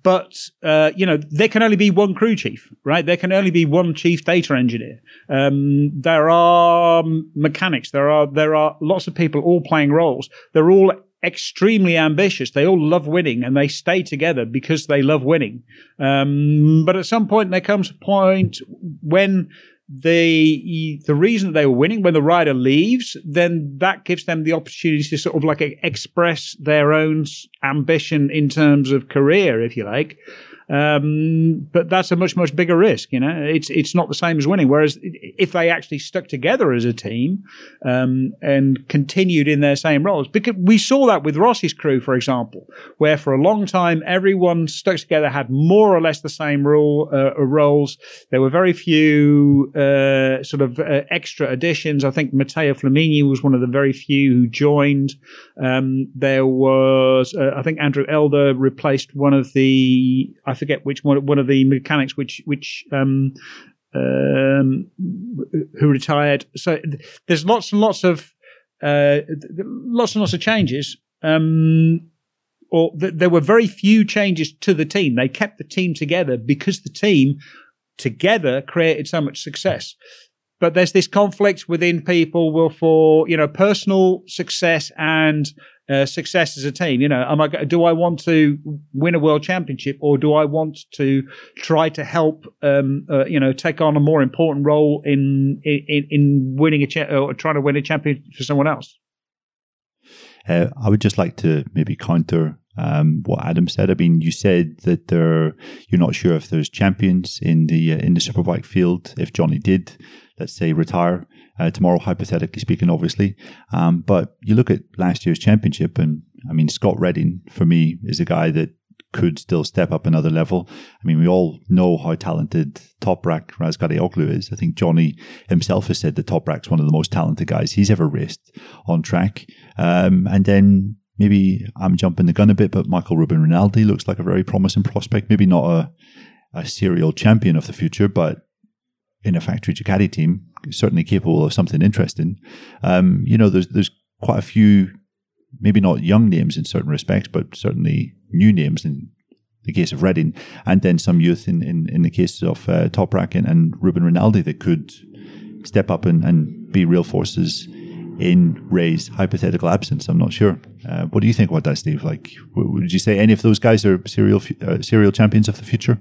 but uh, you know there can only be one crew chief, right? There can only be one chief data engineer. Um, there are mechanics. There are there are lots of people all playing roles. They're all extremely ambitious. They all love winning and they stay together because they love winning. Um, but at some point, there comes a point when the the reason they were winning when the rider leaves, then that gives them the opportunity to sort of like express their own ambition in terms of career, if you like. Um, but that's a much much bigger risk. You know, it's it's not the same as winning. Whereas if they actually stuck together as a team um, and continued in their same roles, because we saw that with Rossi's crew, for example, where for a long time everyone stuck together, had more or less the same rule uh, roles. There were very few uh, sort of uh, extra additions. I think Matteo Flamigni was one of the very few who joined. Um, there was, uh, I think, Andrew Elder replaced one of the. I forget which one one of the mechanics which which um, um, who retired. So there's lots and lots of uh, lots and lots of changes. Um, or th- there were very few changes to the team. They kept the team together because the team together created so much success. But there's this conflict within people for you know personal success and uh, success as a team. You know, am I do I want to win a world championship or do I want to try to help um, uh, you know take on a more important role in in, in winning a cha- or trying to win a championship for someone else? Uh, I would just like to maybe counter um, what Adam said. I mean, you said that there you're not sure if there's champions in the uh, in the superbike field. If Johnny did, let's say, retire uh, tomorrow, hypothetically speaking, obviously. Um, but you look at last year's championship, and I mean, Scott Redding for me is a guy that could still step up another level. I mean, we all know how talented top Toprak Razgatlioglu is. I think Johnny himself has said that Toprak's one of the most talented guys he's ever raced on track. Um, and then maybe I'm jumping the gun a bit, but Michael Ruben Rinaldi looks like a very promising prospect. Maybe not a, a serial champion of the future, but in a factory Ducati team, certainly capable of something interesting. Um, you know, there's there's quite a few, maybe not young names in certain respects, but certainly new names in the case of Redding, and then some youth in, in, in the case of uh, Toprak and, and Ruben Rinaldi that could step up and, and be real forces in Rea's hypothetical absence. I'm not sure. Uh, what do you think about that, Steve? Like, would you say any of those guys are serial uh, serial champions of the future?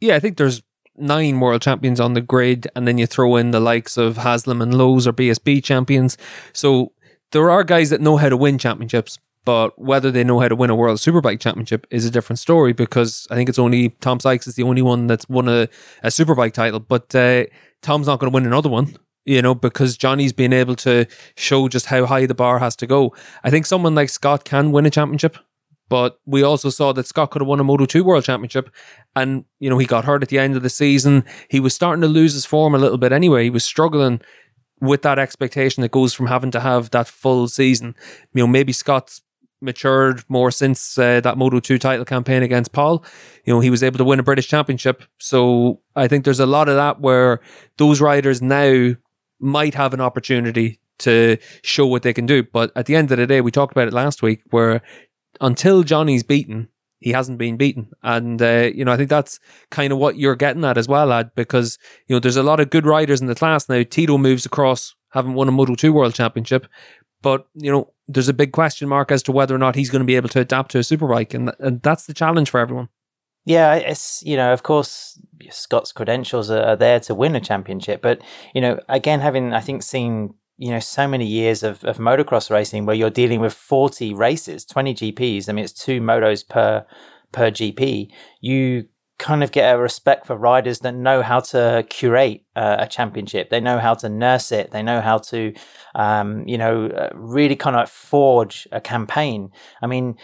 Yeah, I think there's nine world champions on the grid, and then you throw in the likes of Haslam and Lowes or BSB champions. So there are guys that know how to win championships, but whether they know how to win a world superbike championship is a different story because I think it's only Tom Sykes is the only one that's won a, a superbike title, but uh, Tom's not going to win another one you know, because Johnny's been able to show just how high the bar has to go. I think someone like Scott can win a championship, but we also saw that Scott could have won a Moto 2 World Championship. And, you know, he got hurt at the end of the season. He was starting to lose his form a little bit anyway. He was struggling with that expectation that goes from having to have that full season. You know, maybe Scott's matured more since uh, that Moto 2 title campaign against Pol. You know, he was able to win a British championship. So I think there's a lot of that where those riders now might have an opportunity to show what they can do. But at the end of the day, we talked about it last week where until Johnny's beaten, he hasn't been beaten. And, uh, you know, I think that's kind of what you're getting at as well, lad, because, you know, there's a lot of good riders in the class now. Tito moves across, haven't won a Moto 2 World Championship. But, you know, there's a big question mark as to whether or not he's going to be able to adapt to a superbike. And, and that's the challenge for everyone. Yeah, it's you know, of course, Scott's credentials are, are, there to win a championship, but you know, again, having I think seen you know so many years of, of motocross racing where you're dealing with 40 races 20 gps i mean it's two motos per per gp you kind of get a respect for riders that know how to curate uh, a championship. They know how to nurse it. They know how to um, you know uh, really kind of forge a campaign. I mean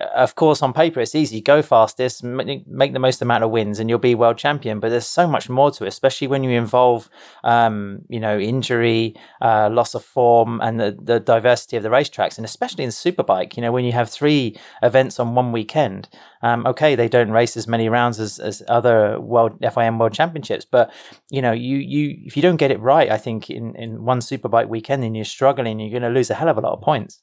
of course, on paper it's easy. Go fastest, make the most amount of wins, and you'll be world champion. But there's so much more to it, especially when you involve, um, you know, injury, uh, loss of form, and the, the diversity of the racetracks, and especially in superbike. You know, when you have three events on one weekend, um, okay, they don't race as many rounds as, as other world FIM World Championships, but you know, you you if you don't get it right, I think in in one superbike weekend, and you're struggling, you're going to lose a hell of a lot of points.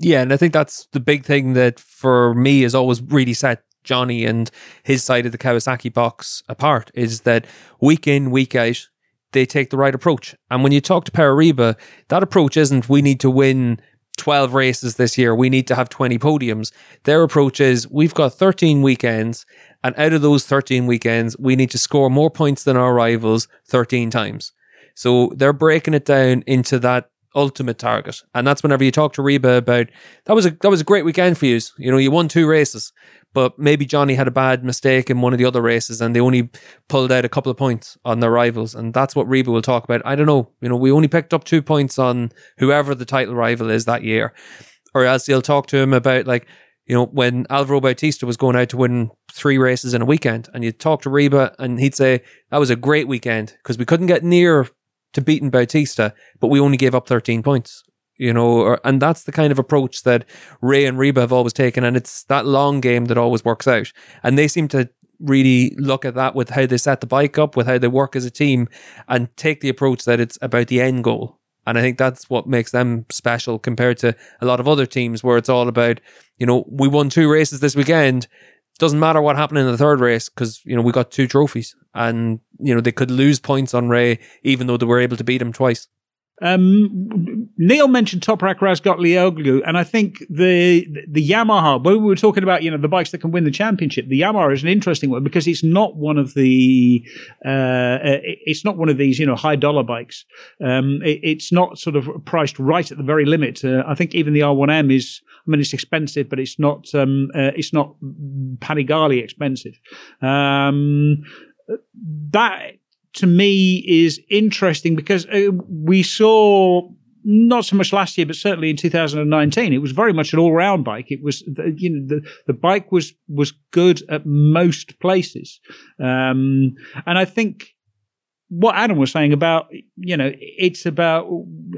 Yeah, and I think that's the big thing that for me has always really set Johnny and his side of the Kawasaki box apart is that week in, week out, they take the right approach. And when you talk to Pere Riba, that approach isn't we need to win 12 races this year, we need to have 20 podiums. Their approach is we've got 13 weekends, and out of those 13 weekends, we need to score more points than our rivals 13 times. So they're breaking it down into that ultimate target. And that's whenever you talk to Riba about that was a that was a great weekend for you. You know, you won two races, but maybe Johnny had a bad mistake in one of the other races and they only pulled out a couple of points on their rivals. And that's what Riba will talk about. I don't know. You know, we only picked up two points on whoever the title rival is that year. Or else they'll talk to him about like you know, when Alvaro Bautista was going out to win three races in a weekend, and you talk to Riba, and he'd say that was a great weekend because we couldn't get near to beating Bautista, but we only gave up 13 points. You know, or, and that's the kind of approach that Rea and Riba have always taken, and it's that long game that always works out. And they seem to really look at that with how they set the bike up, with how they work as a team, and take the approach that it's about the end goal. And I think that's what makes them special compared to a lot of other teams where it's all about, you know, we won two races this weekend doesn't matter what happened in the third race because you know we got two trophies and you know they could lose points on Rea even though they were able to beat him twice. Um, Neil mentioned Toprak Razgatlioglu, and I think the the Yamaha. When we were talking about you know the bikes that can win the championship, the Yamaha is an interesting one because it's not one of the uh, it's not one of these you know high dollar bikes. Um, it, it's not sort of priced right at the very limit. Uh, I think even the R1M is. I mean, it's expensive, but it's not um, uh, it's not Panigale expensive. Um, that to me is interesting because uh, we saw not so much last year, but certainly in 2019, it was very much an all-round bike. It was, you know, the, the bike was was good at most places, um, and I think what Adam was saying about, you know, it's about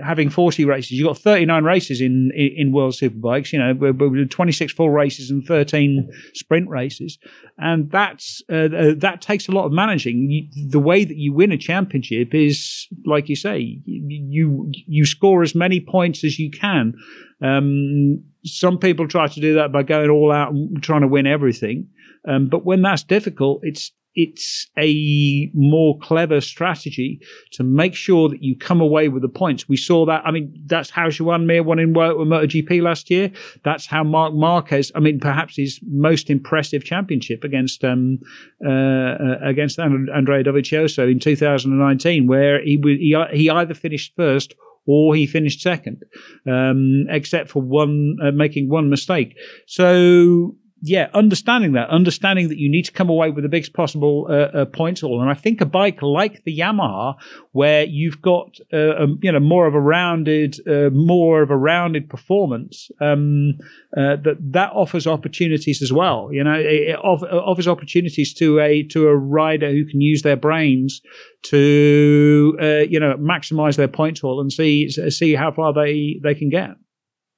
having 40 races. You've got 39 races in, in, in World Superbikes, you know, 26 full races and 13 sprint races. And that's, uh, uh, that takes a lot of managing. You, the way that you win a championship is, like you say, you, you score as many points as you can. Um, some people try to do that by going all out and trying to win everything. Um, but when that's difficult, it's it's a more clever strategy to make sure that you come away with the points. We saw that. I mean, that's how Joan Mir won in MotoGP last year. That's how Marc Marquez, I mean, perhaps his most impressive championship against, um, uh, uh against Andrea Dovizioso in 2019, where he, he, he either finished first or he finished second, um, except for one, uh, making one mistake. So yeah, understanding that, understanding that you need to come away with the biggest possible uh, uh, points all, and I think a bike like the Yamaha, where you've got uh, um, you know more of a rounded, uh, more of a rounded performance, um, uh, that that offers opportunities as well. You know, it, it offers opportunities to a to a rider who can use their brains to uh, you know maximize their points all and see see how far they they can get.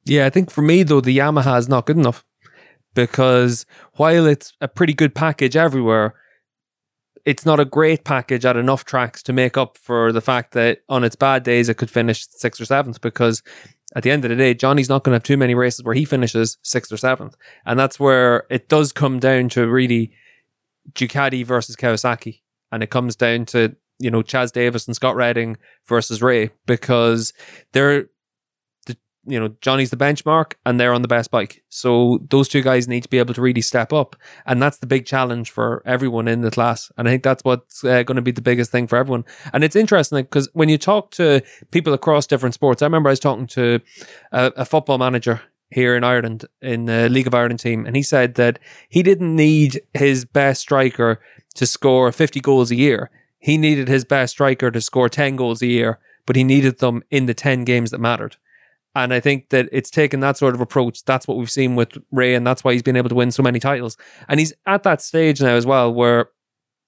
Yeah, I think for me though, the Yamaha is not good enough because while it's a pretty good package everywhere, it's not a great package at enough tracks to make up for the fact that on its bad days it could finish sixth or seventh because at the end of the day, Johnny's not going to have too many races where he finishes sixth or seventh. And that's where it does come down to really Ducati versus Kawasaki. And it comes down to, you know, Chaz Davies and Scott Redding versus Rea because they're you know, Johnny's the benchmark and they're on the best bike. So those two guys need to be able to really step up. And that's the big challenge for everyone in the class. And I think that's what's uh, going to be the biggest thing for everyone. And it's interesting because when you talk to people across different sports, I remember I was talking to a, a football manager here in Ireland in the League of Ireland team. And he said that he didn't need his best striker to score 50 goals a year. He needed his best striker to score 10 goals a year, but he needed them in the 10 games that mattered. And I think that it's taken that sort of approach. That's what we've seen with Rea, and that's why he's been able to win so many titles. And he's at that stage now as well where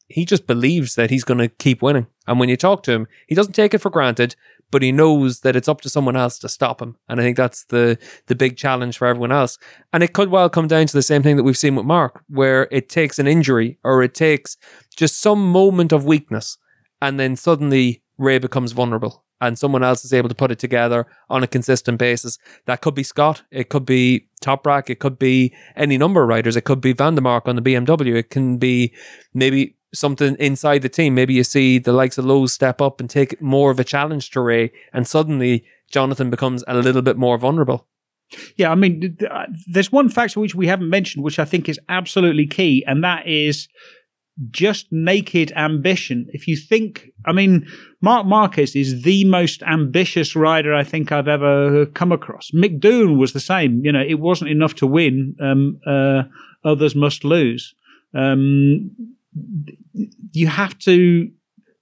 he just believes that he's going to keep winning. And when you talk to him, he doesn't take it for granted, but he knows that it's up to someone else to stop him. And I think that's the the big challenge for everyone else. And it could well come down to the same thing that we've seen with Marc, where it takes an injury or it takes just some moment of weakness, and then suddenly Rea becomes vulnerable and someone else is able to put it together on a consistent basis. That could be Scott, it could be Toprak, it could be any number of riders, it could be van der Mark on the BMW, it can be maybe something inside the team. Maybe you see the likes of Lowes step up and take more of a challenge to Rea, and suddenly Jonathan becomes a little bit more vulnerable. Yeah, I mean, uh, there's one factor which we haven't mentioned, which I think is absolutely key, and that is just naked ambition. If you think, I mean, Marc Marquez is the most ambitious rider I think I've ever come across. Mick Doohan was the same. You know, it wasn't enough to win. Um, uh, others must lose. Um, you have to,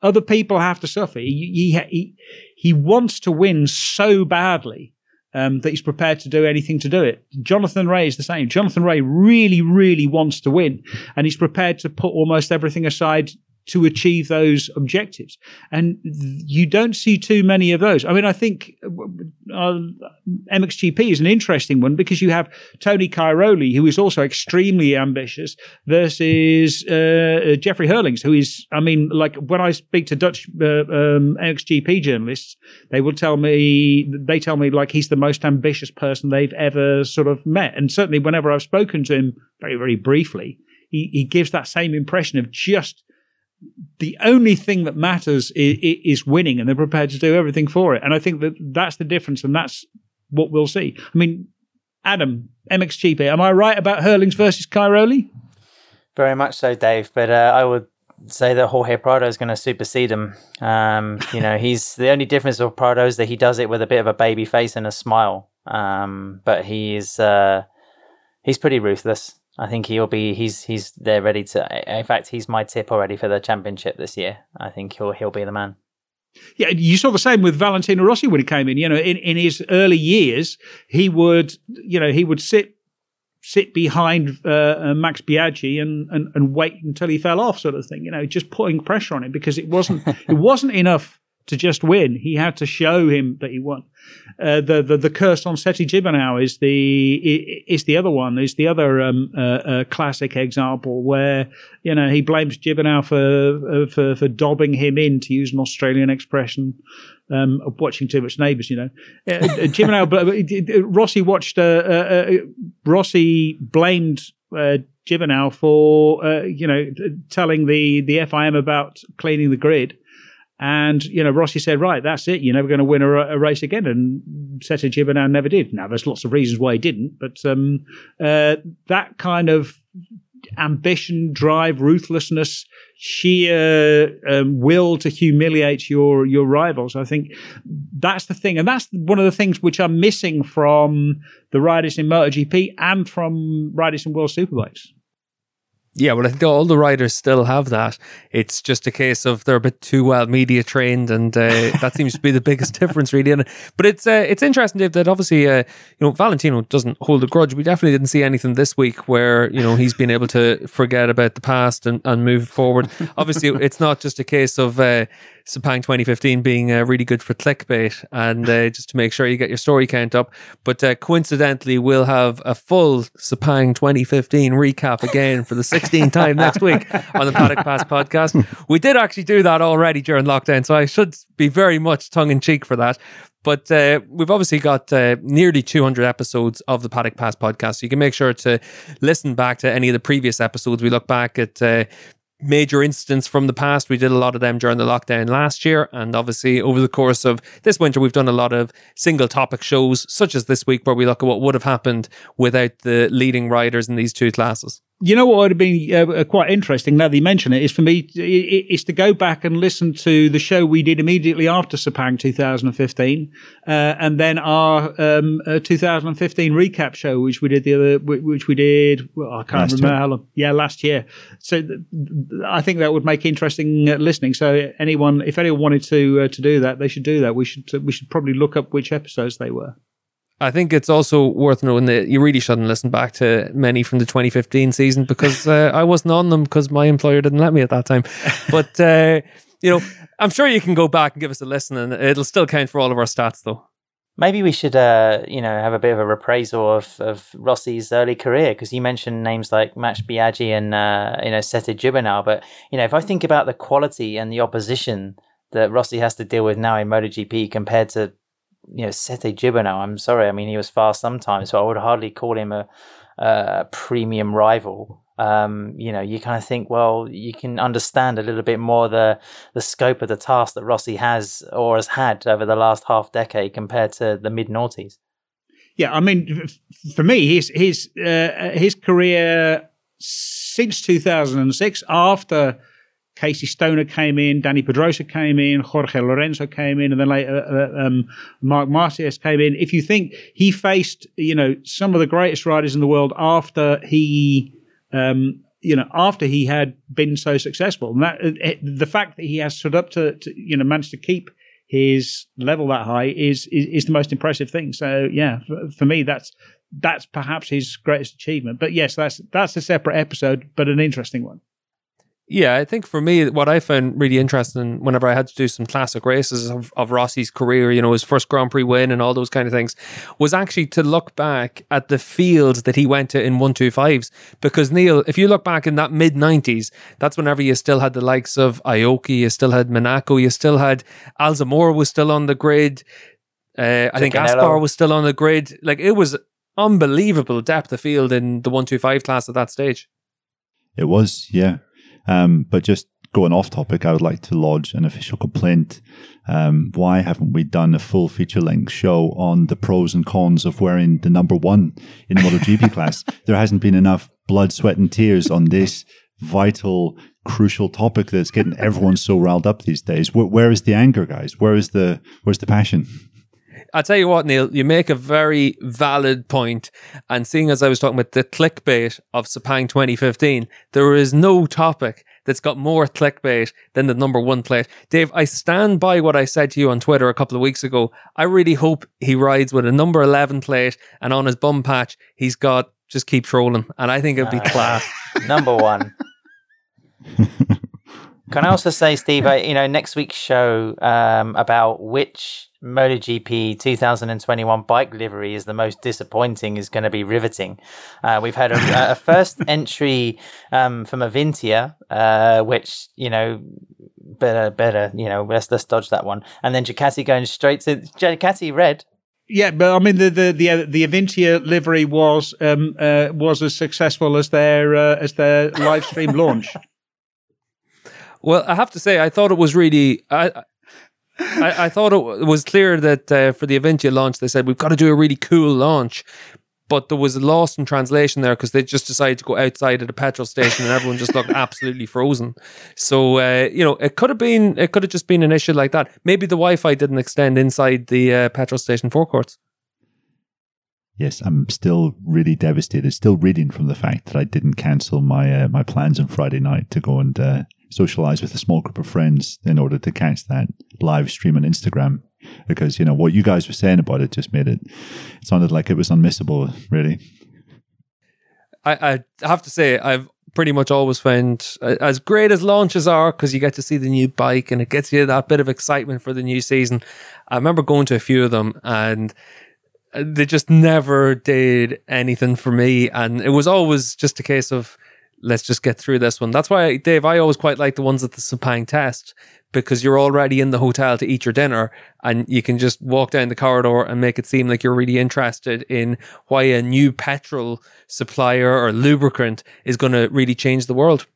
other people have to suffer. He, he, he wants to win so badly um, that he's prepared to do anything to do it. Jonathan Rea is the same. Jonathan Rea really, really wants to win, and he's prepared to put almost everything aside to achieve those objectives. And you don't see too many of those. I mean, I think uh, MXGP is an interesting one because you have Tony Cairoli, who is also extremely ambitious, versus uh, Jeffrey Herlings, who is, I mean, like when I speak to Dutch uh, um, MXGP journalists, they will tell me, they tell me like he's the most ambitious person they've ever sort of met. And certainly whenever I've spoken to him very, very briefly, he, he gives that same impression of just the only thing that matters is, is, winning, and they're prepared to do everything for it. And I think that that's the difference, and that's what we'll see. I mean, Adam, MXGP, am I right about Herlings versus Cairoli? Very much so, Dave. But uh, I would say that Jorge Prado is going to supersede him. Um, you know, he's the only difference with Prado is that he does it with a bit of a baby face and a smile. Um, but he's uh, he's pretty ruthless. I think he'll be he's he's there ready to. In fact, he's my tip already for the championship this year. I think he'll he'll be the man. Yeah, you saw the same with Valentino Rossi when he came in. You know, in, in his early years, he would you know he would sit sit behind uh, uh, Max Biaggi and, and and wait until he fell off, sort of thing. You know, just putting pressure on him because it wasn't it wasn't enough to just win. He had to show him that he won. Uh, the, the the curse on Sete Gibernau is the is the other one. Is the other um, uh, uh, classic example where you know he blames Gibernau for uh, for for dobbing him in to use an Australian expression. Um, of watching too much Neighbours, you know. Uh, uh Gibernau, Rossi watched. Rossi blamed uh, Gibernau for you know telling the the FIM about cleaning the grid and, you know, Rossi said, right, that's it. You're never going to win a, a race again. And Sete Gibernau never did. Now, there's lots of reasons why he didn't, but um, uh, that kind of ambition, drive, ruthlessness, sheer um, will to humiliate your your rivals. I think that's the thing, and that's one of the things which are missing from the riders in MotoGP and from riders in World Superbikes. Yeah, well, I think all the riders still have that. It's just a case of they're a bit too well media trained, and uh, that seems to be the biggest difference, really. And, but it's uh, it's interesting, Dave, that obviously uh, you know Valentino doesn't hold a grudge. We definitely didn't see anything this week where you know he's been able to forget about the past and, and move forward. obviously, it's not just a case of uh, Sepang 2015 being uh, really good for clickbait and uh, just to make sure you get your story count up. But uh, coincidentally, we'll have a full Sepang 2015 recap again for the 16th time next week on the Paddock Pass podcast. We did actually do that already during lockdown, so I should be very much tongue in cheek for that. But uh, we've obviously got uh, nearly 200 episodes of the Paddock Pass podcast. So you can make sure to listen back to any of the previous episodes. We look back at uh, major incidents from the past. We did a lot of them during the lockdown last year. And obviously, over the course of this winter, we've done a lot of single topic shows, such as this week, where we look at what would have happened without the leading riders in these two classes you know what would have been uh, uh, quite interesting now that you mention it is for me is to go back and listen to the show we did immediately after Sepang 2015 uh, and then our um, uh, 2015 recap show which we did the other which we did well, I can't last remember year. how long yeah last year. So th- I think that would make interesting uh, listening. So anyone if anyone wanted to uh, to do that they should do that. We should we should probably look up which episodes they were I think it's also worth knowing that you really shouldn't listen back to many from the 2015 season because uh, I wasn't on them because my employer didn't let me at that time. But, uh, you know, I'm sure you can go back and give us a listen and it'll still count for all of our stats, though. Maybe we should, uh, you know, have a bit of a reprisal of, of Rossi's early career because you mentioned names like Max Biaggi and, uh, you know, Sete Gibernau. But, you know, if I think about the quality and the opposition that Rossi has to deal with now in MotoGP compared to you know, Sete Gibernau, I'm sorry. I mean, he was fast sometimes, so I would hardly call him a, a premium rival. Um, you know, you kind of think, well, you can understand a little bit more the the scope of the task that Rossi has or has had over the last half decade compared to the mid noughties. Yeah, I mean, for me, his his uh, his career since 2006, after Casey Stoner came in, Dani Pedrosa came in, Jorge Lorenzo came in, and then later uh, um, Marc Marquez came in. If you think he faced, you know, some of the greatest riders in the world after he, um, you know, after he had been so successful, and that uh, the fact that he has stood up to, to you know, managed to keep his level that high is is, is the most impressive thing. So yeah, for, for me, that's that's perhaps his greatest achievement. But yes, that's that's a separate episode, but an interesting one. Yeah, I think for me, what I found really interesting whenever I had to do some classic races of, of Rossi's career, you know, his first Grand Prix win and all those kind of things, was actually to look back at the fields that he went to in 125s. Because, Neil, if you look back in that mid 90s, that's whenever you still had the likes of Aoki, you still had Manako, you still had Alzamora was still on the grid. Uh, I think Aspar was still on the grid. Like, it was unbelievable depth of field in the 125 class at that stage. It was, yeah. Um, but just going off topic, I would like to lodge an official complaint. Um, why haven't we done a full feature length show on the pros and cons of wearing the number one in the MotoGP class? There hasn't been enough blood, sweat, and tears on this vital, crucial topic that's getting everyone so riled up these days. where, where is the anger, guys? Where is the where's the passion? I'll tell you what, Neil, you make a very valid point. And seeing as I was talking about the clickbait of Sepang 2015, there is no topic that's got more clickbait than the number one plate. Dave, I stand by what I said to you on Twitter a couple of weeks ago. I really hope he rides with a number 11 plate and on his bum patch, he's got just keep trolling. And I think it'd be uh, class. Number one. Can I also say, Steve, I, you know, next week's show um, about which MotoGP 2021 bike livery is the most disappointing is going to be riveting. Uh, we've had a, a first entry um, from Avintia, uh, which you know better, better, you know, let's let's dodge that one, and then Ducati going straight to Ducati red. Yeah, but I mean the the the, the Avintia livery was um, uh, was as successful as their uh, as their live stream launch. Well, I have to say, I thought it was really. I, I, I, thought it was clear that uh, for the Avintia launch, they said we've got to do a really cool launch, but there was a lost in translation there because they just decided to go outside at the petrol station and everyone just looked absolutely frozen. So uh, you know, it could have been, it could have just been an issue like that. Maybe the Wi-Fi didn't extend inside the uh, petrol station forecourts. Yes, I'm still really devastated. Still reading from the fact that I didn't cancel my uh, my plans on Friday night to go and uh, socialize with a small group of friends in order to catch that live stream on Instagram. Because, you know, what you guys were saying about it just made it, it sounded like it was unmissable, really. I, I have to say, I've pretty much always found as great as launches are because you get to see the new bike and it gets you that bit of excitement for the new season. I remember going to a few of them and they just never did anything for me. And it was always just a case of, let's just get through this one. That's why, Dave, I always quite like the ones at the Sepang test because you're already in the hotel to eat your dinner and you can just walk down the corridor and make it seem like you're really interested in why a new petrol supplier or lubricant is going to really change the world.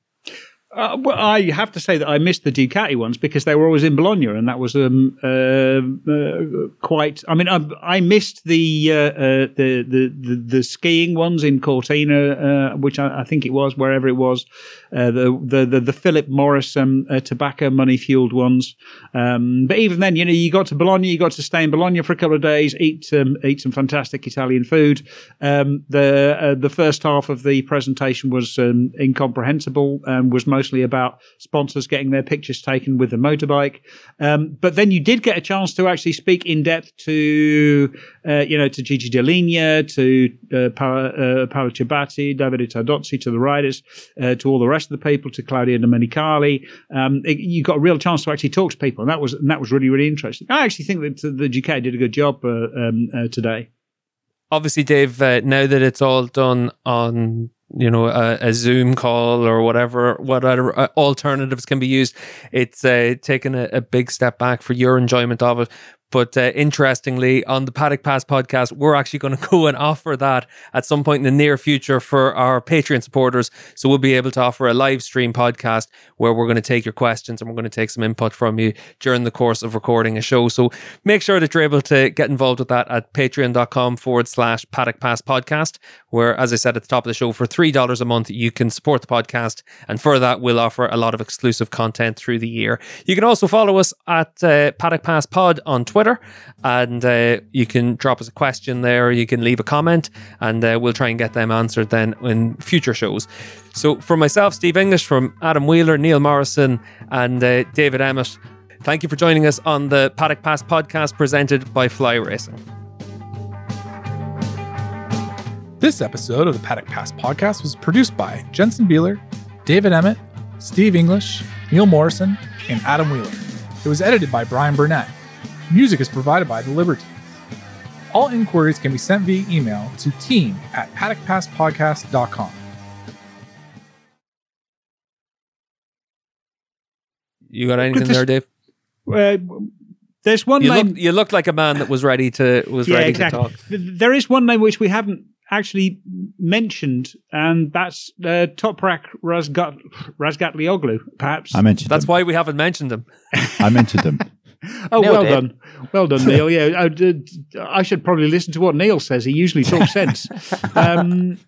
Uh, well, I have to say that I missed the Ducati ones because they were always in Bologna, and that was um, uh, uh, quite. I mean, I, I missed the, uh, uh, the, the, the the skiing ones in Cortina, uh, which I, I, think it was wherever it was. the, the the the Philip Morris um, tobacco money fueled ones. Um, but even then, you know, you got to Bologna, you got to stay in Bologna for a couple of days, eat um, eat some fantastic Italian food. Um, the the first half of the presentation was um, incomprehensible and was most about sponsors getting their pictures taken with the motorbike. Um, but then you did get a chance to actually speak in depth to, uh, you know, to Gigi Dall'Igna, to uh, Paolo, uh, Paolo Ciabatti, Davide Tardozzi, to the riders, uh, to all the rest of the people, to Claudio Domenicali. Um, it, you got a real chance to actually talk to people, and that was and that was really really interesting. I actually think that the GK did a good job uh, um, uh, today obviously, Dave, uh, now that it's all done on you know a, a, zoom call or whatever whatever uh, alternatives can be used. It's uh, taken a, a, big step back for your enjoyment of it but uh, interestingly, on the Paddock Pass podcast, we're actually going to go and offer that at some point in the near future for our Patreon supporters. So we'll be able to offer a live stream podcast where we're going to take your questions and we're going to take some input from you during the course of recording a show. So make sure that you're able to get involved with that at patreon.com forward slash Paddock Pass podcast, where, as I said at the top of the show, for $3 a month, you can support the podcast. And for that, we'll offer a lot of exclusive content through the year. You can also follow us at uh, Paddock Pass Pod on Twitter Twitter, and uh, you can drop us a question there. You can leave a comment, and uh, we'll try and get them answered then in future shows. So, for myself, Steve English, from Adam Wheeler, Neil Morrison, and uh, David Emmett, thank you for joining us on the Paddock Pass podcast presented by Fly Racing. This episode of the Paddock Pass podcast was produced by Jensen Beeler, David Emmett, Steve English, Neil Morrison, and Adam Wheeler. It was edited by Brian Burnett. Music is provided by The Liberty. All inquiries can be sent via email to team at paddockpasspodcast.com. You got anything there, Dave? Uh, there's one you name. Look, you look like a man that was ready to was yeah, ready exactly. to talk. There is one name which we haven't actually mentioned, and that's uh, Toprak Razgat Razgatlioglu. Perhaps I mentioned That's them. why we haven't mentioned them. I mentioned them. Oh, Neil well did. done, well done, Neil. Yeah, I, I should probably listen to what Neil says. He usually talks sense. Um,